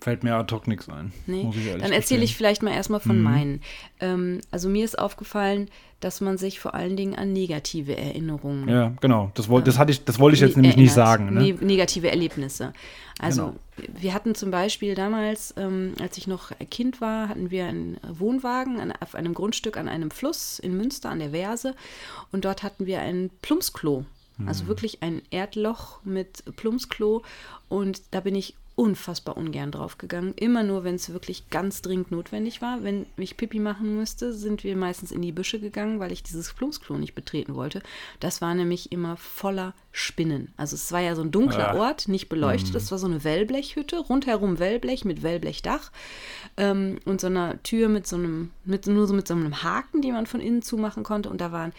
Fällt mir ad hoc nichts ein. Nee. Dann erzähle ich vielleicht mal erstmal Mhm. von meinen. Ähm, also mir ist aufgefallen, dass man sich vor allen Dingen an negative Erinnerungen Ja, genau. Das, woll, das, hatte ich, das wollte ich jetzt nämlich nicht erinnert. sagen. Ne? Ne negative Erlebnisse. Also Genau. wir hatten zum Beispiel damals, ähm, als ich noch Kind war, hatten wir einen Wohnwagen an, auf einem Grundstück an einem Fluss in Münster an der Verse und dort hatten wir ein Plumpsklo. Mhm. Also wirklich ein Erdloch mit Plumpsklo und da bin ich unfassbar ungern drauf gegangen. Immer nur, wenn es wirklich ganz dringend notwendig war. Wenn ich Pipi machen musste, sind wir meistens in die Büsche gegangen, weil ich dieses Plumpsklo nicht betreten wollte. Das war nämlich immer voller Spinnen. Also es war ja so ein dunkler Ah. Ort, nicht beleuchtet. Es war so eine Wellblechhütte, rundherum Wellblech mit Wellblechdach ähm, und so einer Tür mit so einem, mit, nur so mit so einem Haken, die man von innen zumachen konnte. Und da waren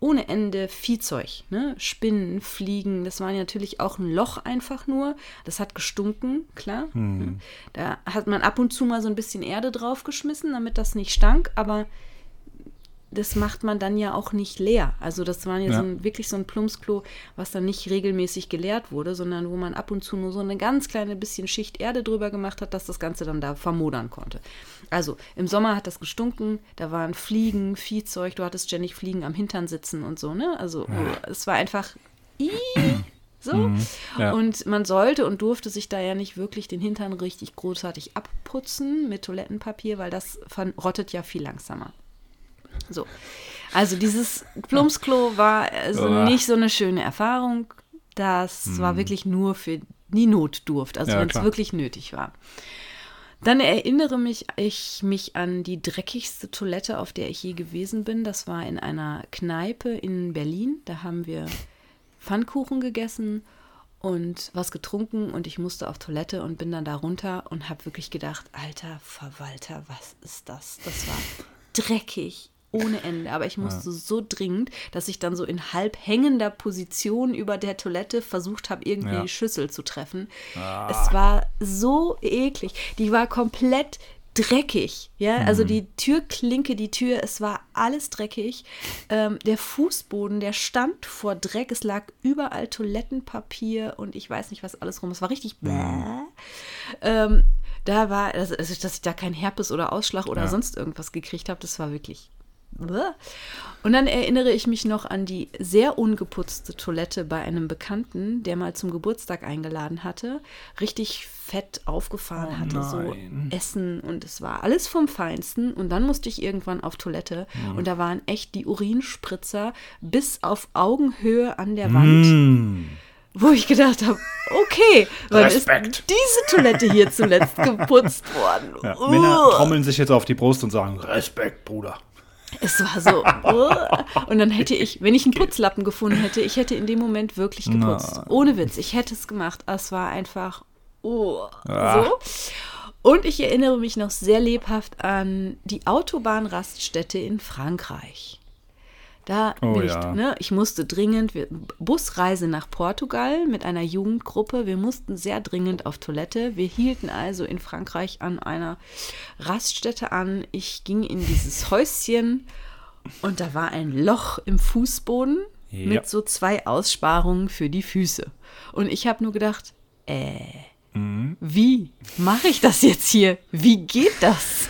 ohne Ende Viehzeug, ne? Spinnen, Fliegen, das war natürlich auch ein Loch einfach nur. Das hat gestunken, klar. Hm. Da hat man ab und zu mal so ein bisschen Erde draufgeschmissen, damit das nicht stank, aber das macht man dann ja auch nicht leer. Also das war ja, Ja. So ein, wirklich so ein Plumpsklo, was dann nicht regelmäßig geleert wurde, sondern wo man ab und zu nur so eine ganz kleine bisschen Schicht Erde drüber gemacht hat, dass das Ganze dann da vermodern konnte. Also im Sommer hat das gestunken, da waren Fliegen, Viehzeug, du hattest ständig Fliegen am Hintern sitzen und so, ne? Also es war einfach ii, so. ja. Und man sollte und durfte sich da ja nicht wirklich den Hintern richtig großartig abputzen mit Toilettenpapier, weil das verrottet ja viel langsamer. So. Also dieses Plumpsklo war also Uah. nicht so eine schöne Erfahrung. Das war wirklich nur für die Notdurft, also. Ja, wenn es wirklich nötig war. Dann erinnere mich ich mich an die dreckigste Toilette, auf der ich je gewesen bin. Das war in einer Kneipe in Berlin. Da haben wir Pfannkuchen gegessen und was getrunken und ich musste auf Toilette und bin dann da runter und habe wirklich gedacht, alter Verwalter, was ist das? Das war dreckig ohne Ende, aber ich musste so dringend, dass ich dann so in halb hängender Position über der Toilette versucht habe, irgendwie Ja. die Schüssel zu treffen. Es war so eklig. Die war komplett dreckig, ja, Mhm. also die Türklinke, die Tür, es war alles dreckig. Ähm, der Fußboden, der stand vor Dreck, es lag überall Toilettenpapier und ich weiß nicht was alles rum. Es war richtig Mhm. Ähm, da war, also, also, dass ich da keinen Herpes oder Ausschlag oder Ja. sonst irgendwas gekriegt habe, das war wirklich. Und dann erinnere ich mich noch an die sehr ungeputzte Toilette bei einem Bekannten, der mal zum Geburtstag eingeladen hatte, richtig fett aufgefahren Oh hatte, nein. so Essen und es war alles vom Feinsten. Und dann musste ich irgendwann auf Toilette Mhm. und da waren echt die Urinspritzer bis auf Augenhöhe an der Wand Mm. wo ich gedacht habe, okay, wann Respekt. ist diese Toilette hier zuletzt geputzt worden? Ja, Uh. Männer trommeln sich jetzt auf die Brust und sagen, Respekt, Bruder. Es war so. uh. Und dann hätte ich, wenn ich einen Putzlappen gefunden hätte, ich hätte in dem Moment wirklich geputzt. Nein. Ohne Witz, ich hätte es gemacht. Es war einfach uh, Ah. so. Und ich erinnere mich noch sehr lebhaft an die Autobahnraststätte in Frankreich. Da Oh bin ja. ich, ne, ich musste dringend, wir, Busreise nach Portugal mit einer Jugendgruppe. Wir mussten sehr dringend auf Toilette. Wir hielten also in Frankreich an einer Raststätte an. Ich ging in dieses Häuschen und da war ein Loch im Fußboden Ja. mit so zwei Aussparungen für die Füße. Und ich habe nur gedacht, äh, Mhm. wie mache ich das jetzt hier? Wie geht das?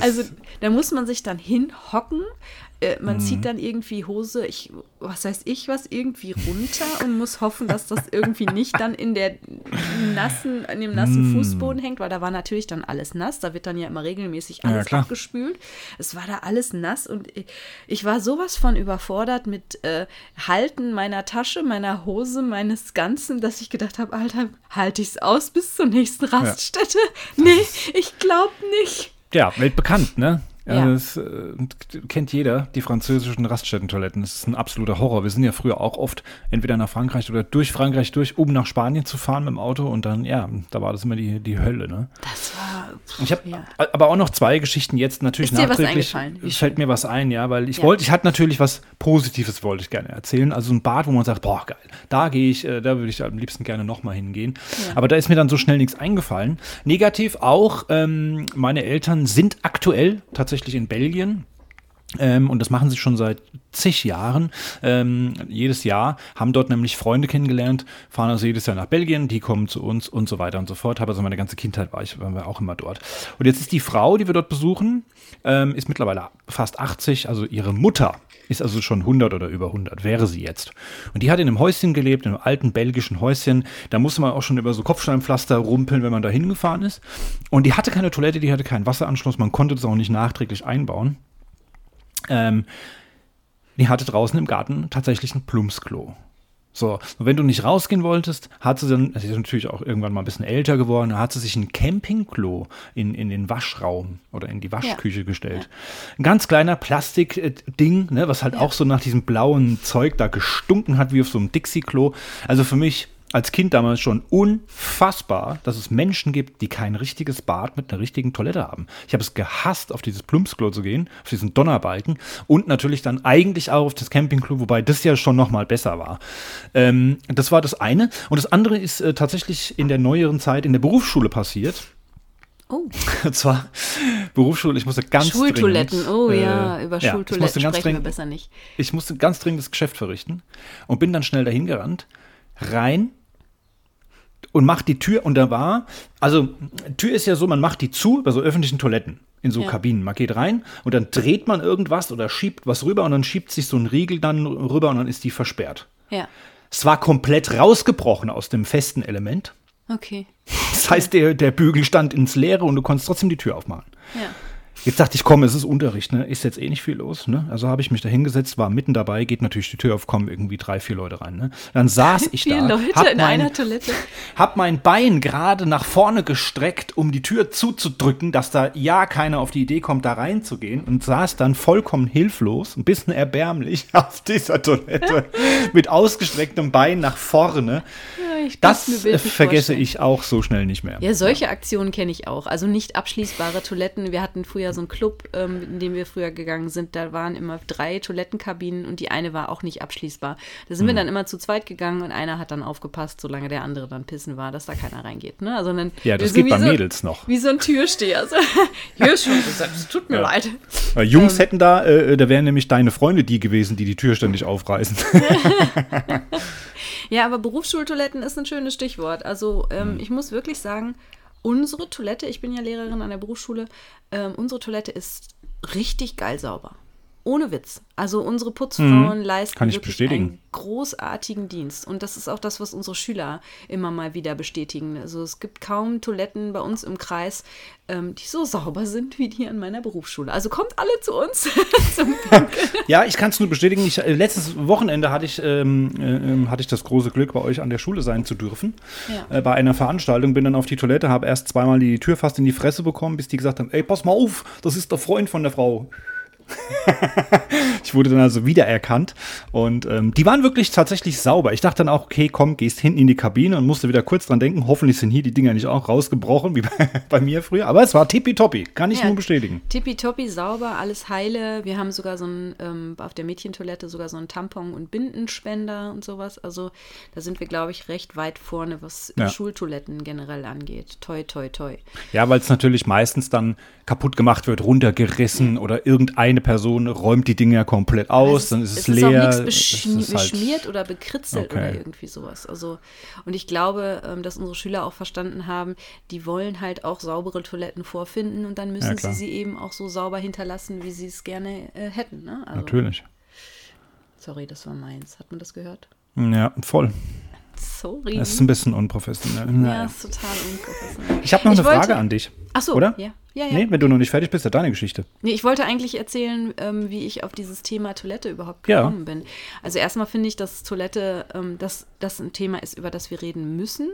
Also da muss man sich dann hinhocken. Äh, man Mhm. zieht dann irgendwie Hose, ich, was weiß ich was, irgendwie runter und muss hoffen, dass das irgendwie nicht dann in der nassen, in dem nassen Mhm. Fußboden hängt, weil da war natürlich dann alles nass. Da wird dann ja immer regelmäßig Ja, alles klar. abgespült. Es war da alles nass und ich, ich war sowas von überfordert mit äh, Halten meiner Tasche, meiner Hose, meines Ganzen, dass ich gedacht habe, Alter, halte ich es aus bis zur nächsten Raststätte? Nee, ich glaube nicht. Ja, weltbekannt, ne? Ja. Das äh, kennt jeder, die französischen Raststättentoiletten. Das ist ein absoluter Horror. Wir sind ja früher auch oft entweder nach Frankreich oder durch Frankreich durch, um nach Spanien zu fahren mit dem Auto und dann, ja, da war das immer die, die Hölle, ne? Das war. Ich habe Ja. aber auch noch zwei Geschichten jetzt natürlich Ist dir was nachträglich. Es fällt mir was ein, ja, weil ich Ja. wollte, ich hatte natürlich was Positives wollte ich gerne erzählen. Also ein Bad, wo man sagt, boah geil, da gehe ich, äh, da würde ich am liebsten gerne nochmal hingehen. Aber da ist mir dann so schnell nichts eingefallen. Negativ auch, ähm, meine Eltern sind aktuell tatsächlich in Belgien. Ähm, und das machen sie schon seit zig Jahren. Ähm, jedes Jahr haben dort nämlich Freunde kennengelernt, fahren also jedes Jahr nach Belgien, die kommen zu uns und so weiter und so fort. Habe also meine ganze Kindheit war ich waren wir auch immer dort. Und jetzt ist die Frau, die wir dort besuchen, ähm, ist mittlerweile fast 80. Also ihre Mutter ist also schon 100 oder über 100, wäre sie jetzt. Und die hat in einem Häuschen gelebt, in einem alten belgischen Häuschen. Da musste man auch schon über so Kopfsteinpflaster rumpeln, wenn man da hingefahren ist. Und die hatte keine Toilette, die hatte keinen Wasseranschluss. Man konnte das auch nicht nachträglich einbauen. Ähm, die hatte draußen im Garten tatsächlich ein Plumpsklo. So, und wenn du nicht rausgehen wolltest, hat sie dann, sie ist natürlich auch irgendwann mal ein bisschen älter geworden, hat sie sich ein Campingklo in, in den Waschraum oder in die Waschküche gestellt. Ein ganz kleiner Plastikding, ne, was halt auch so nach diesem blauen Zeug da gestunken hat, wie auf so einem Dixie-Klo. Also für mich als Kind damals schon unfassbar, dass es Menschen gibt, die kein richtiges Bad mit einer richtigen Toilette haben. Ich habe es gehasst, auf dieses Plumpsklo zu gehen, auf diesen Donnerbalken und natürlich dann eigentlich auch auf das Campingklo, wobei das ja schon noch mal besser war. Ähm, das war das eine. Und das andere ist äh, tatsächlich in der neueren Zeit in der Berufsschule passiert. Oh, Und zwar Berufsschule, ich musste ganz Schultoiletten. dringend, Oh äh, ja, über ich Schultoiletten ganz sprechen wir dringend, besser nicht. ich musste ganz dringend das Geschäft verrichten und bin dann schnell dahin gerannt, rein und macht die Tür und da war, also Tür ist ja so, man macht die zu bei so öffentlichen Toiletten in so Ja. Kabinen. Man geht rein und dann dreht man irgendwas oder schiebt was rüber und dann schiebt sich so ein Riegel dann rüber und dann ist die versperrt. Ja, Es war komplett rausgebrochen aus dem festen Element. okay. Das heißt, der, der Bügel stand ins Leere und du konntest trotzdem die Tür aufmachen. Ja. Jetzt dachte ich, komm, es ist Unterricht, ne? Ist jetzt eh nicht viel los, ne? Also habe ich mich da hingesetzt, war mitten dabei, geht natürlich die Tür auf, kommen irgendwie drei, vier Leute rein, ne? Dann saß ich Vier da, Leute hab in mein, einer Toilette. hab mein Bein gerade nach vorne gestreckt, um die Tür zuzudrücken, dass da ja keiner auf die Idee kommt, da reinzugehen und saß dann vollkommen hilflos, ein bisschen erbärmlich auf dieser Toilette mit ausgestrecktem Bein nach vorne. Ich Das äh, vergesse vorstellen. ich auch so schnell nicht mehr. Ja, solche Aktionen kenne ich auch. Also nicht abschließbare Toiletten. Wir hatten früher so einen Club, ähm, in dem wir früher gegangen sind. Da waren immer drei Toilettenkabinen und die eine war auch nicht abschließbar. Da Hm. sind wir dann immer zu zweit gegangen und einer hat dann aufgepasst, solange der andere dann pissen war, dass da keiner reingeht. Ne? Also dann, Ja, das geht bei so, Mädels noch. Wie so ein Türsteher. So, hier ist schon gesagt, es tut mir Ja. leid. Äh, Jungs hätten da, äh, da wären nämlich deine Freunde die gewesen, die die Tür ständig aufreißen. Ja, aber Berufsschultoiletten ist ein schönes Stichwort. Also ähm, Hm. ich muss wirklich sagen, unsere Toilette, ich bin ja Lehrerin an der Berufsschule, ähm, unsere Toilette ist richtig geil sauber. Ohne Witz. Also unsere Putzfrauen leisten Hm. Kann ich wirklich bestätigen. einen großartigen Dienst. Und das ist auch das, was unsere Schüler immer mal wieder bestätigen. Also es gibt kaum Toiletten bei uns im Kreis, ähm, die so sauber sind wie die an meiner Berufsschule. Also kommt alle zu uns zum ja, ich kann es nur bestätigen. Ich, äh, letztes Wochenende hatte ich, ähm, äh, hatte ich das große Glück, bei euch an der Schule sein zu dürfen. Ja. Äh, bei einer Veranstaltung bin dann auf die Toilette, habe erst zweimal die Tür fast in die Fresse bekommen, bis die gesagt haben, ey, pass mal auf, das ist der Freund von der Frau. ich wurde dann also wiedererkannt und ähm, die waren wirklich tatsächlich sauber. Ich dachte dann auch, okay, komm, gehst hinten in die Kabine und musste wieder kurz dran denken, hoffentlich sind hier die Dinger nicht auch rausgebrochen, wie bei, bei mir früher. Aber es war tippitoppi, kann ich Ja. nur bestätigen. Tippitoppi, sauber, alles heile. Wir haben sogar so ein, ähm, auf der Mädchentoilette sogar so einen Tampon- und Bindenspender und sowas. Also da sind wir, glaube ich, recht weit vorne, was Ja. Schultoiletten generell angeht. Toi, toi, toi. Ja, weil es natürlich meistens dann kaputt gemacht wird, runtergerissen oder irgendeine Person räumt die Dinger komplett aus, dann ist es, es leer. Ist auch nichts ist halt- beschmiert oder bekritzelt Okay. oder irgendwie sowas. Also, und ich glaube, ähm, dass unsere Schüler auch verstanden haben, die wollen halt auch saubere Toiletten vorfinden und dann müssen klar. sie sie eben auch so sauber hinterlassen, wie sie es gerne äh, hätten. Ne? Also, Natürlich. Sorry, das war meins. Hat man das gehört? Ja, voll. Sorry. Das ist ein bisschen unprofessionell. Ja, Naja. ist total unprofessionell. Ich habe noch Ich eine wollte- Frage an dich. Ach so, Oder? Ja, ja, ja. Nee, wenn du noch nicht fertig bist, ja deine Geschichte. Nee, ich wollte eigentlich erzählen, ähm, wie ich auf dieses Thema Toilette überhaupt Ja. gekommen bin. Also erstmal finde ich, dass Toilette, ähm, dass das ein Thema ist, über das wir reden müssen.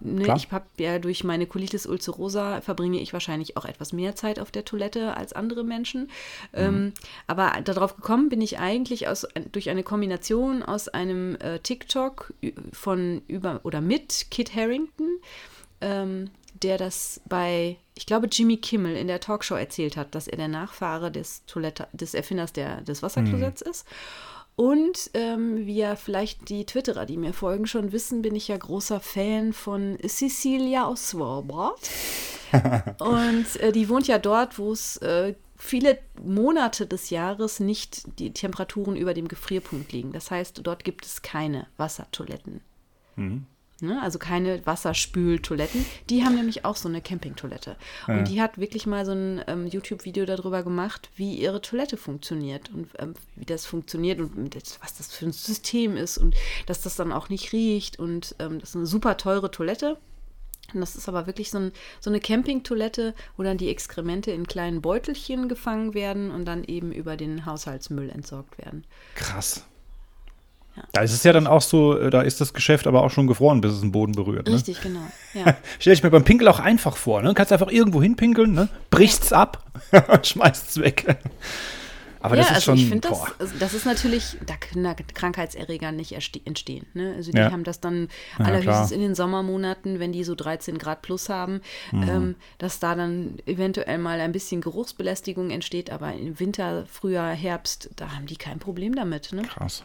Ne, Klar. ich habe ja durch meine Colitis ulcerosa verbringe ich wahrscheinlich auch etwas mehr Zeit auf der Toilette als andere Menschen. Ähm, aber darauf gekommen bin ich eigentlich aus, durch eine Kombination aus einem äh, TikTok von über oder mit Kit Harrington, ähm, der das bei, ich glaube, Jimmy Kimmel in der Talkshow erzählt hat, dass er der Nachfahre des, Toilette, des Erfinders der, des Wasserklosetts ist. Und ähm, wie ja vielleicht die Twitterer, die mir folgen, schon wissen, bin ich ja großer Fan von Cecilia aus Svalbard. Und äh, die wohnt ja dort, wo es äh, viele Monate des Jahres nicht die Temperaturen über dem Gefrierpunkt liegen. Das heißt, dort gibt es keine Wassertoiletten. Ne? Also keine Wasserspültoiletten. Die haben nämlich auch so eine Campingtoilette. Und Ja. die hat wirklich mal so ein ähm, YouTube-Video darüber gemacht, wie ihre Toilette funktioniert und ähm, wie das funktioniert und was das für ein System ist und dass das dann auch nicht riecht. Und ähm, das ist eine super teure Toilette. Und das ist aber wirklich so, ein, so eine Campingtoilette, wo dann die Exkremente in kleinen Beutelchen gefangen werden und dann eben über den Haushaltsmüll entsorgt werden. Krass. Ja. Da ist es ja dann auch so, äh, da ist das Geschäft aber auch schon gefroren, bis es den Boden berührt. Ne? Richtig, genau. Ja. Stell ich mir beim Pinkel auch einfach vor. Ne? Kannst einfach irgendwo hinpinkeln, ne? brichst's ab und schmeißt es weg. Aber ja, das ist also schon. ich finde das, also das ist natürlich, da können Krankheitserreger nicht entstehen. Ne? Also die Ja. haben das dann Ja, allerhöchstens in den Sommermonaten, wenn die so 13 Grad plus haben, Mhm. ähm, dass da dann eventuell mal ein bisschen Geruchsbelästigung entsteht, aber im Winter, Frühjahr, Herbst, da haben die kein Problem damit. Ne? Krass.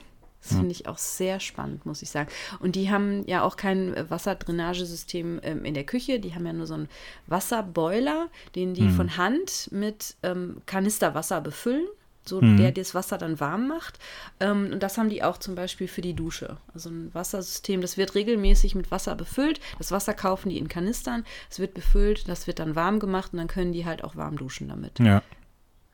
Das finde ich auch sehr spannend, muss ich sagen. Und die haben ja auch kein äh, Wasserdrainagesystem ähm, in der Küche. Die haben ja nur so einen Wasserboiler, den die von Hand mit ähm, Kanisterwasser befüllen. So, der das Wasser dann warm macht. Ähm, und das haben die auch zum Beispiel für die Dusche. Also ein Wassersystem, das wird regelmäßig mit Wasser befüllt. Das Wasser kaufen die in Kanistern. Es wird befüllt, das wird dann warm gemacht und dann können die halt auch warm duschen damit. Ja.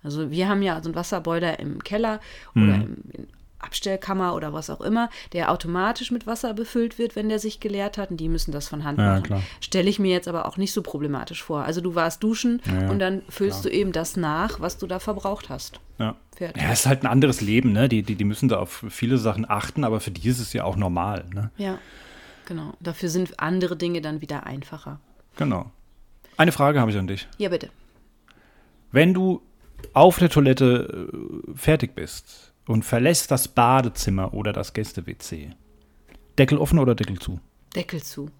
Also wir haben ja so einen Wasserboiler im Keller oder im, in Abstellkammer oder was auch immer, der automatisch mit Wasser befüllt wird, wenn der sich geleert hat. Und die müssen das von Hand Ja, machen. klar. Stelle ich mir jetzt aber auch nicht so problematisch vor. Also du warst duschen Ja, und dann füllst du eben das nach, was du da verbraucht hast. Ja. Fertig. Ja, es ist halt ein anderes Leben, ne? Die, die, die müssen da auf viele Sachen achten, aber für die ist es ja auch normal, ne? Ja, genau. Dafür sind andere Dinge dann wieder einfacher. Genau. Eine Frage habe ich an dich. Ja, bitte. Wenn du auf der Toilette äh, fertig bist und verlässt das Badezimmer oder das Gäste-WC, Deckel offen oder Deckel zu? Deckel zu.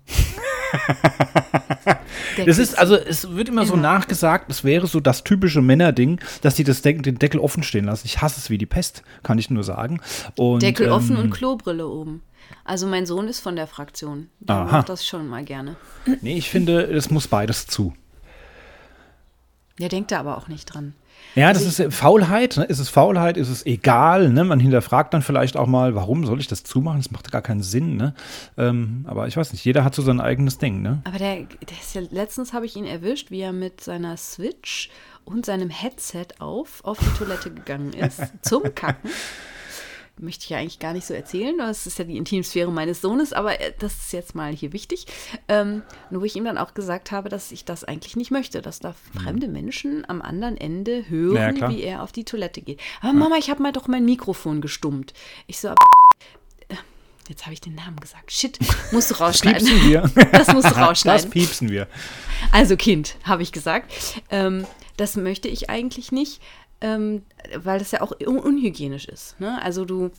Das ist, also es wird immer so Immer. nachgesagt, es wäre so das typische Männerding, dass die das Deck, den Deckel offen stehen lassen. Ich hasse es wie die Pest, kann ich nur sagen. Und, Deckel offen ähm, und Klobrille oben. Also mein Sohn ist von der Fraktion. Der Aha. macht das schon mal gerne. Nee, ich finde, es muss beides zu. Der denkt da aber auch nicht dran. Ja, das ist äh, Faulheit. Ne? Ist es Faulheit? Ist es egal? Ne? Man hinterfragt dann vielleicht auch mal, warum soll ich das zumachen? Das macht gar keinen Sinn. Ne? Ähm, aber ich weiß nicht, jeder hat so sein eigenes Ding. Ne? Aber der, der ist ja, letztens habe ich ihn erwischt, wie er mit seiner Switch und seinem Headset auf auf die Toilette gegangen ist zum Kacken. Möchte ich ja eigentlich gar nicht so erzählen, das ist ja die Intimsphäre meines Sohnes, aber äh, das ist jetzt mal hier wichtig. Ähm, nur wo ich ihm dann auch gesagt habe, dass ich das eigentlich nicht möchte, dass da fremde Menschen am anderen Ende hören, Ja, wie er auf die Toilette geht. Aber Mama, ich habe mal doch mein Mikrofon gestummt. Ich so, äh, jetzt habe ich den Namen gesagt. Shit, musst du rausschneiden. Piepsen wir. Das musst du Das rausschneiden. piepsen wir. Also Kind, habe ich gesagt. Ähm, das möchte ich eigentlich nicht, ähm, weil das ja auch un unhygienisch ist. Ne? Also du,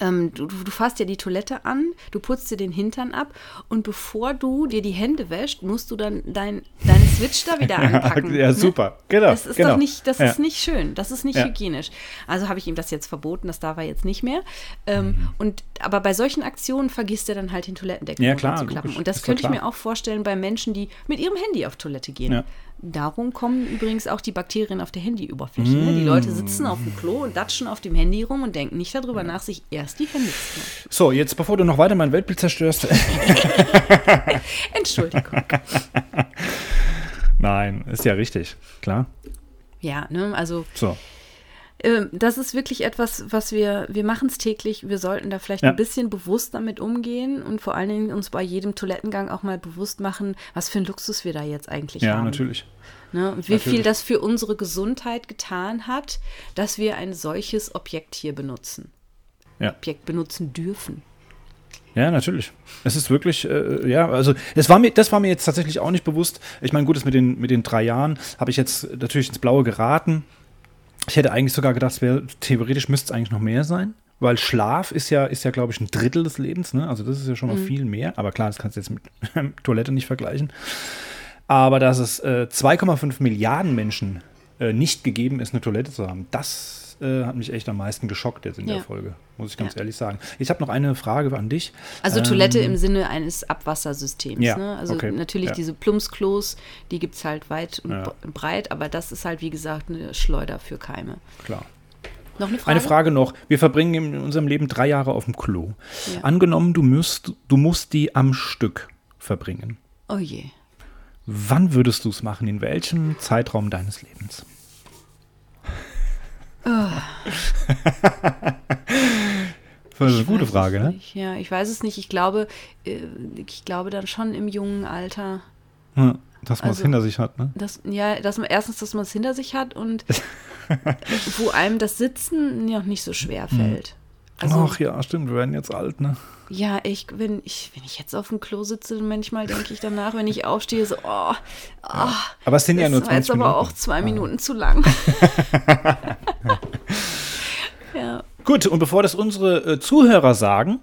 ähm, du, du fasst ja die Toilette an, du putzt dir den Hintern ab und bevor du dir die Hände wäscht, musst du dann dein, deine Switch da wieder anpacken. Ja, ne? super. Genau. Das ist genau. doch nicht, das Ja. ist nicht schön, das ist nicht Ja. hygienisch. Also habe ich ihm das jetzt verboten, das darf er jetzt nicht mehr. Ähm, Mhm. und, aber bei solchen Aktionen vergisst er dann halt den Toilettendeckel Ja, klar, runterzuklappen. logisch. Und das könnte ich mir auch vorstellen bei Menschen, die mit ihrem Handy auf Toilette gehen. Ja. Darum kommen übrigens auch die Bakterien auf der Handyoberfläche. Ne? Die Leute sitzen auf dem Klo und datschen auf dem Handy rum und denken nicht darüber nach, sich erst die Hände zu waschen. So, jetzt bevor du noch weiter mein Weltbild zerstörst. Entschuldigung. Nein, ist ja richtig. Klar. ja, ne, also So. Ähm, das ist wirklich etwas, was wir, wir machen es täglich. Wir sollten da vielleicht Ja. ein bisschen bewusst damit umgehen und vor allen Dingen uns bei jedem Toilettengang auch mal bewusst machen, was für ein Luxus wir da jetzt eigentlich Ja, haben. natürlich. Ne? Und wie viel Natürlich. das für unsere Gesundheit getan hat, dass wir ein solches Objekt hier benutzen. Ja. Objekt benutzen dürfen. Ja, natürlich. Es ist wirklich, äh, ja, also es war mir, das war mir jetzt tatsächlich auch nicht bewusst. Ich meine, gut, das mit den, mit den drei Jahren habe ich jetzt natürlich ins Blaue geraten. Ich hätte eigentlich sogar gedacht, es wäre, theoretisch müsste es eigentlich noch mehr sein. Weil Schlaf ist ja, ist ja, glaube ich, ein Drittel des Lebens, ne? Also das ist ja schon mal viel mehr. Aber klar, das kannst du jetzt mit Toilette nicht vergleichen. Aber dass es äh, 2,5 Milliarden Menschen äh, nicht gegeben ist, eine Toilette zu haben, das äh, hat mich echt am meisten geschockt jetzt in Ja. der Folge, muss ich ganz Ja. ehrlich sagen. Ich habe noch eine Frage an dich. Also Ähm, Toilette im Sinne eines Abwassersystems. Ja, ne? Also okay, natürlich ja. diese Plumpsklos, die gibt es halt weit und breit, aber das ist halt, wie gesagt, eine Schleuder für Keime. Klar. Noch eine Frage? Eine Frage noch. Wir verbringen in unserem Leben drei Jahre auf dem Klo. Angenommen, du, müsst, du musst die am Stück verbringen. Oh je. Wann würdest du es machen? In welchem Zeitraum deines Lebens? Das ist eine gute Frage, es ne? nicht. Ja, ich weiß es nicht. Ich glaube, äh, ich glaube dann schon im jungen Alter. Ja, dass man es Also- hinter sich hat, ne? Dass, ja, dass man erstens, dass man es hinter sich hat und wo einem das Sitzen noch nicht so schwer fällt. Also, Ach ja, stimmt, wir werden jetzt alt, ne? ja, ich, wenn ich, wenn ich jetzt auf dem Klo sitze, manchmal denke ich danach, wenn ich aufstehe, so, oh, oh Aber es sind ja das nur war 20 jetzt aber Minuten. auch zwei Minuten zu lang. ja. Gut, und bevor das unsere äh, Zuhörer sagen,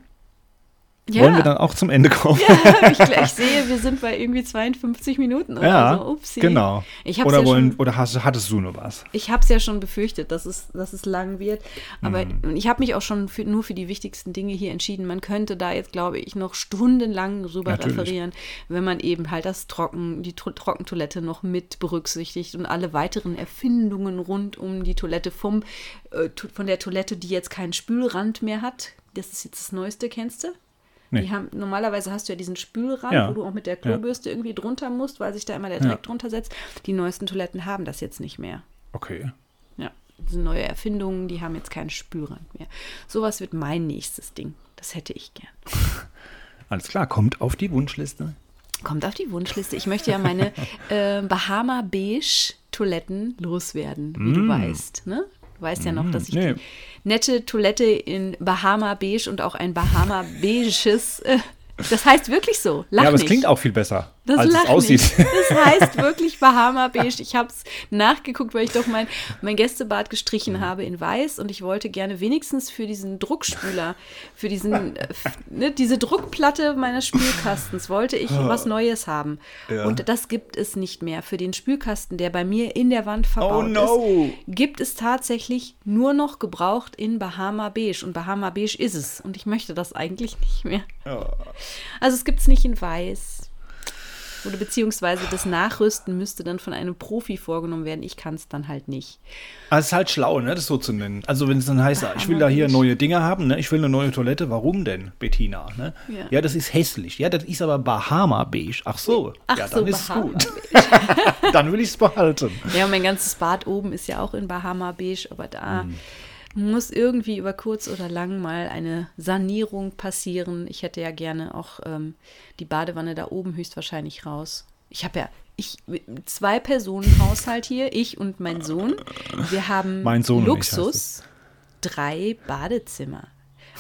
ja. wollen wir dann auch zum Ende kommen. Ja, ich gleich sehe, wir sind bei irgendwie 52 Minuten oder Ja, so. Upsi. genau. Ich Oder, wollen, schon- oder hast, hattest du noch was? Ich habe es ja schon befürchtet, dass es, dass es lang wird. Aber Mhm. ich habe mich auch schon für, nur für die wichtigsten Dinge hier entschieden. Man könnte da jetzt, glaube ich, noch stundenlang drüber Natürlich. referieren, wenn man eben halt das Trocken, die Tro Trockentoilette noch mit berücksichtigt und alle weiteren Erfindungen rund um die Toilette vom, äh, to- von der Toilette, die jetzt keinen Spülrand mehr hat. Das ist jetzt das Neueste, kennst du? Nee. Haben, normalerweise hast du ja diesen Spülrand, Ja. wo du auch mit der Klobürste irgendwie drunter musst, weil sich da immer der Ja. Dreck drunter setzt. Die neuesten Toiletten haben das jetzt nicht mehr. Okay. Ja, diese neue Erfindungen, die haben jetzt keinen Spülrand mehr. Sowas wird mein nächstes Ding. Das hätte ich gern. Alles klar, kommt auf die Wunschliste. Kommt auf die Wunschliste. Ich möchte ja meine äh, Bahama Beige Toiletten loswerden, wie du weißt. Ne? Du weißt ja noch, dass ich nee. die nette Toilette in Bahama Beige und auch ein Bahama Beiges, äh, das heißt wirklich so. Lach ja, aber es nicht. klingt auch viel besser. Das als es aussieht. nicht. Das heißt wirklich Bahama Beige. Ich habe es nachgeguckt, weil ich doch mein, mein Gästebad gestrichen habe in weiß und ich wollte gerne wenigstens für diesen Druckspüler, für diesen, äh, ne, diese Druckplatte meines Spülkastens, wollte ich was Neues haben. Ja. Und das gibt es nicht mehr. Für den Spülkasten, der bei mir in der Wand verbaut Oh no. ist, gibt es tatsächlich nur noch gebraucht in Bahama Beige. Und Bahama Beige ist es. Und ich möchte das eigentlich nicht mehr. Also es gibt es nicht in weiß. Oder beziehungsweise das Nachrüsten müsste dann von einem Profi vorgenommen werden. Ich kann es dann halt nicht. Aber es ist halt schlau, ne, das so zu nennen. Also wenn es dann heißt, ich will da hier neue Dinge haben, ne, ich will eine neue Toilette, warum denn, Bettina? Ne? Ja. Ja. das ist hässlich. Ja, das ist aber Bahama-beige. Ach so. Ach ja, so, dann ist es Bahama gut. dann will ich es behalten. Ja, mein ganzes Bad oben ist ja auch in Bahama Beige, aber da Mhm. Muss irgendwie über kurz oder lang mal eine Sanierung passieren. Ich hätte ja gerne auch ähm, die Badewanne da oben höchstwahrscheinlich raus. Ich habe ja ich zwei Personen Haushalt hier, ich und mein Sohn. Wir haben Sohn Luxus, drei Badezimmer.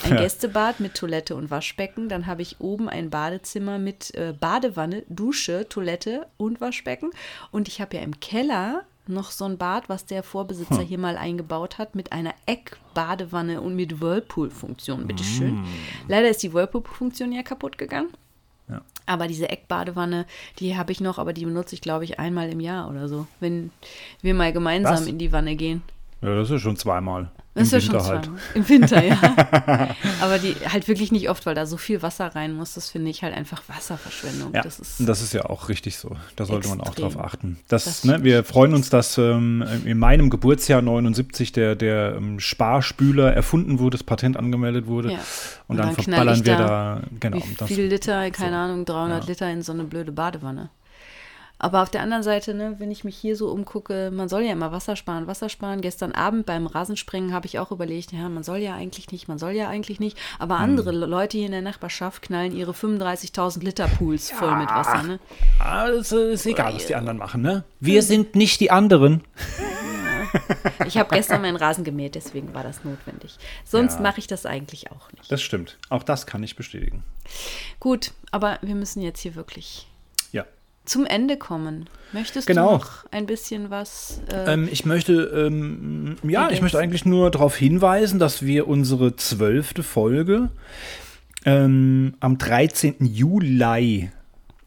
Ein Gästebad mit Toilette und Waschbecken. Dann habe ich oben ein Badezimmer mit äh, Badewanne, Dusche, Toilette und Waschbecken. Und ich habe ja im Keller noch so ein Bad, was der Vorbesitzer hier mal eingebaut hat, mit einer Eckbadewanne und mit Whirlpool-Funktion. Bitteschön. Leider ist die Whirlpool-Funktion ja kaputt gegangen. Ja. Aber diese Eckbadewanne, die habe ich noch, aber die benutze ich, glaube ich, einmal im Jahr oder so, wenn wir mal gemeinsam Was? in die Wanne gehen. Ja, das ist schon zweimal. Das Im ist ja schon halt. zweimal. Im Winter, ja. Aber die halt wirklich nicht oft, weil da so viel Wasser rein muss. Das finde ich halt einfach Wasserverschwendung. Ja, Das ist das ist ja auch richtig so. Da sollte man auch extrem. drauf achten. Das, Das ne, wir freuen uns, dass ähm, in meinem Geburtsjahr 79 der, der ähm, Sparspüler erfunden wurde, das Patent angemeldet wurde. Ja. Und, Und dann, dann verballern wir da da, genau. wie viel Liter, keine Ahnung, 300 Ja. Liter in so eine blöde Badewanne. Aber auf der anderen Seite, ne, wenn ich mich hier so umgucke, man soll ja immer Wasser sparen, Wasser sparen. Gestern Abend beim Rasenspringen habe ich auch überlegt, ja, man soll ja eigentlich nicht, man soll ja eigentlich nicht. Aber Hm. andere Leute hier in der Nachbarschaft knallen ihre 35.000 Liter Pools voll mit Wasser, ne? Das ist egal, was die anderen machen, ne? Wir sind nicht die anderen. Ich habe gestern meinen Rasen gemäht, deswegen war das notwendig. Sonst Ja. mache ich das eigentlich auch nicht. Das stimmt. Auch das kann ich bestätigen. Gut, aber wir müssen jetzt hier wirklich Ja. Zum Ende kommen. Möchtest Genau. du noch ein bisschen was? Äh, Ähm, ich möchte, ähm, ja, ich Ergänzen. möchte eigentlich nur darauf hinweisen, dass wir unsere zwölfte Folge ähm, am 13. Juli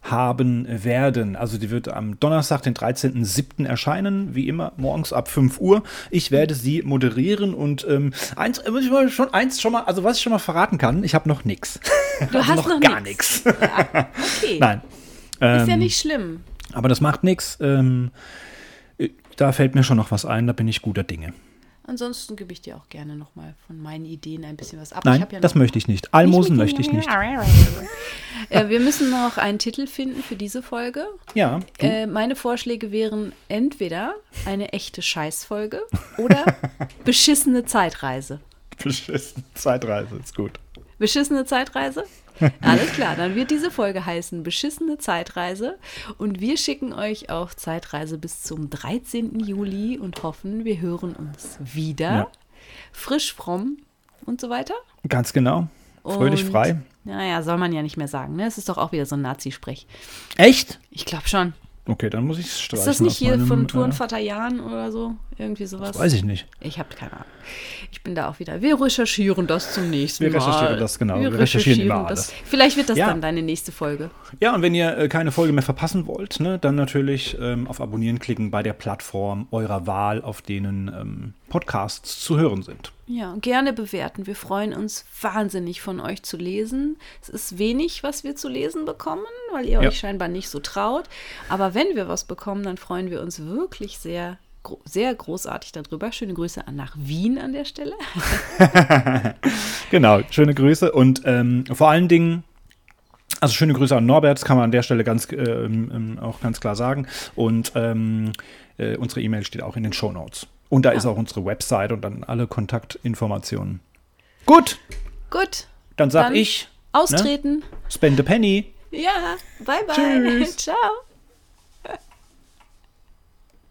haben werden. Also die wird am Donnerstag, den 13.07. erscheinen, wie immer morgens ab 5 Uhr. Ich werde sie moderieren und ähm, eins, äh, muss ich mal schon eins schon mal, also was ich schon mal verraten kann, ich habe noch nichts. du also hast noch noch gar nichts. Ja, okay. Nein. Ist ja Ähm, nicht schlimm. Aber das macht nichts. Ähm, äh, da fällt mir schon noch was ein, da bin ich guter Dinge. Ansonsten gebe ich dir auch gerne noch mal von meinen Ideen ein bisschen was ab. Nein, ja das möchte ich nicht. Almosen möchte ich nicht. Äh, wir müssen noch einen Titel finden für diese Folge. Ja, Äh, meine Vorschläge wären entweder eine echte Scheißfolge oder beschissene Zeitreise. beschissen. Zeitreise ist gut. Beschissene Zeitreise? Alles klar, dann wird diese Folge heißen Beschissene Zeitreise und wir schicken euch auf Zeitreise bis zum 13. Juli und hoffen, wir hören uns wieder. Ja. Frisch, fromm und so weiter. Ganz genau. Fröhlich Und- frei. Naja, soll man ja nicht mehr sagen. Ne? Es ist doch auch wieder so ein Nazi-Sprech. Echt? Ich glaube schon. Okay, dann muss ich es streichen. Ist das nicht hier von äh, Turnvater Jan oder so? Irgendwie sowas? Das weiß ich nicht. Ich habe keine Ahnung. Ich bin da auch wieder. Wir recherchieren das zum nächsten Wir Mal. recherchieren das, genau. Wir recherchieren immer das. alles. Vielleicht wird das Ja. dann deine nächste Folge. Ja, und wenn ihr äh, keine Folge mehr verpassen wollt, ne, dann natürlich ähm, auf Abonnieren klicken bei der Plattform eurer Wahl, auf denen ähm, Podcasts zu hören sind. Ja, gerne bewerten. Wir freuen uns wahnsinnig von euch zu lesen. Es ist wenig, was wir zu lesen bekommen, weil ihr Ja. euch scheinbar nicht so traut. Aber wenn wir was bekommen, dann freuen wir uns wirklich sehr, gro sehr großartig darüber. Schöne Grüße an nach Wien an der Stelle. Genau, schöne Grüße und ähm, vor allen Dingen, also schöne Grüße an Norbert, das kann man an der Stelle ganz, ähm, ähm, auch ganz klar sagen. Und ähm, äh, unsere E-Mail steht auch in den Show Notes. Und da ist auch unsere Website und dann alle Kontaktinformationen. Gut, Gut, dann sag Dann ich, austreten. spend a penny. Ja, bye bye. Tschüss. Ciao.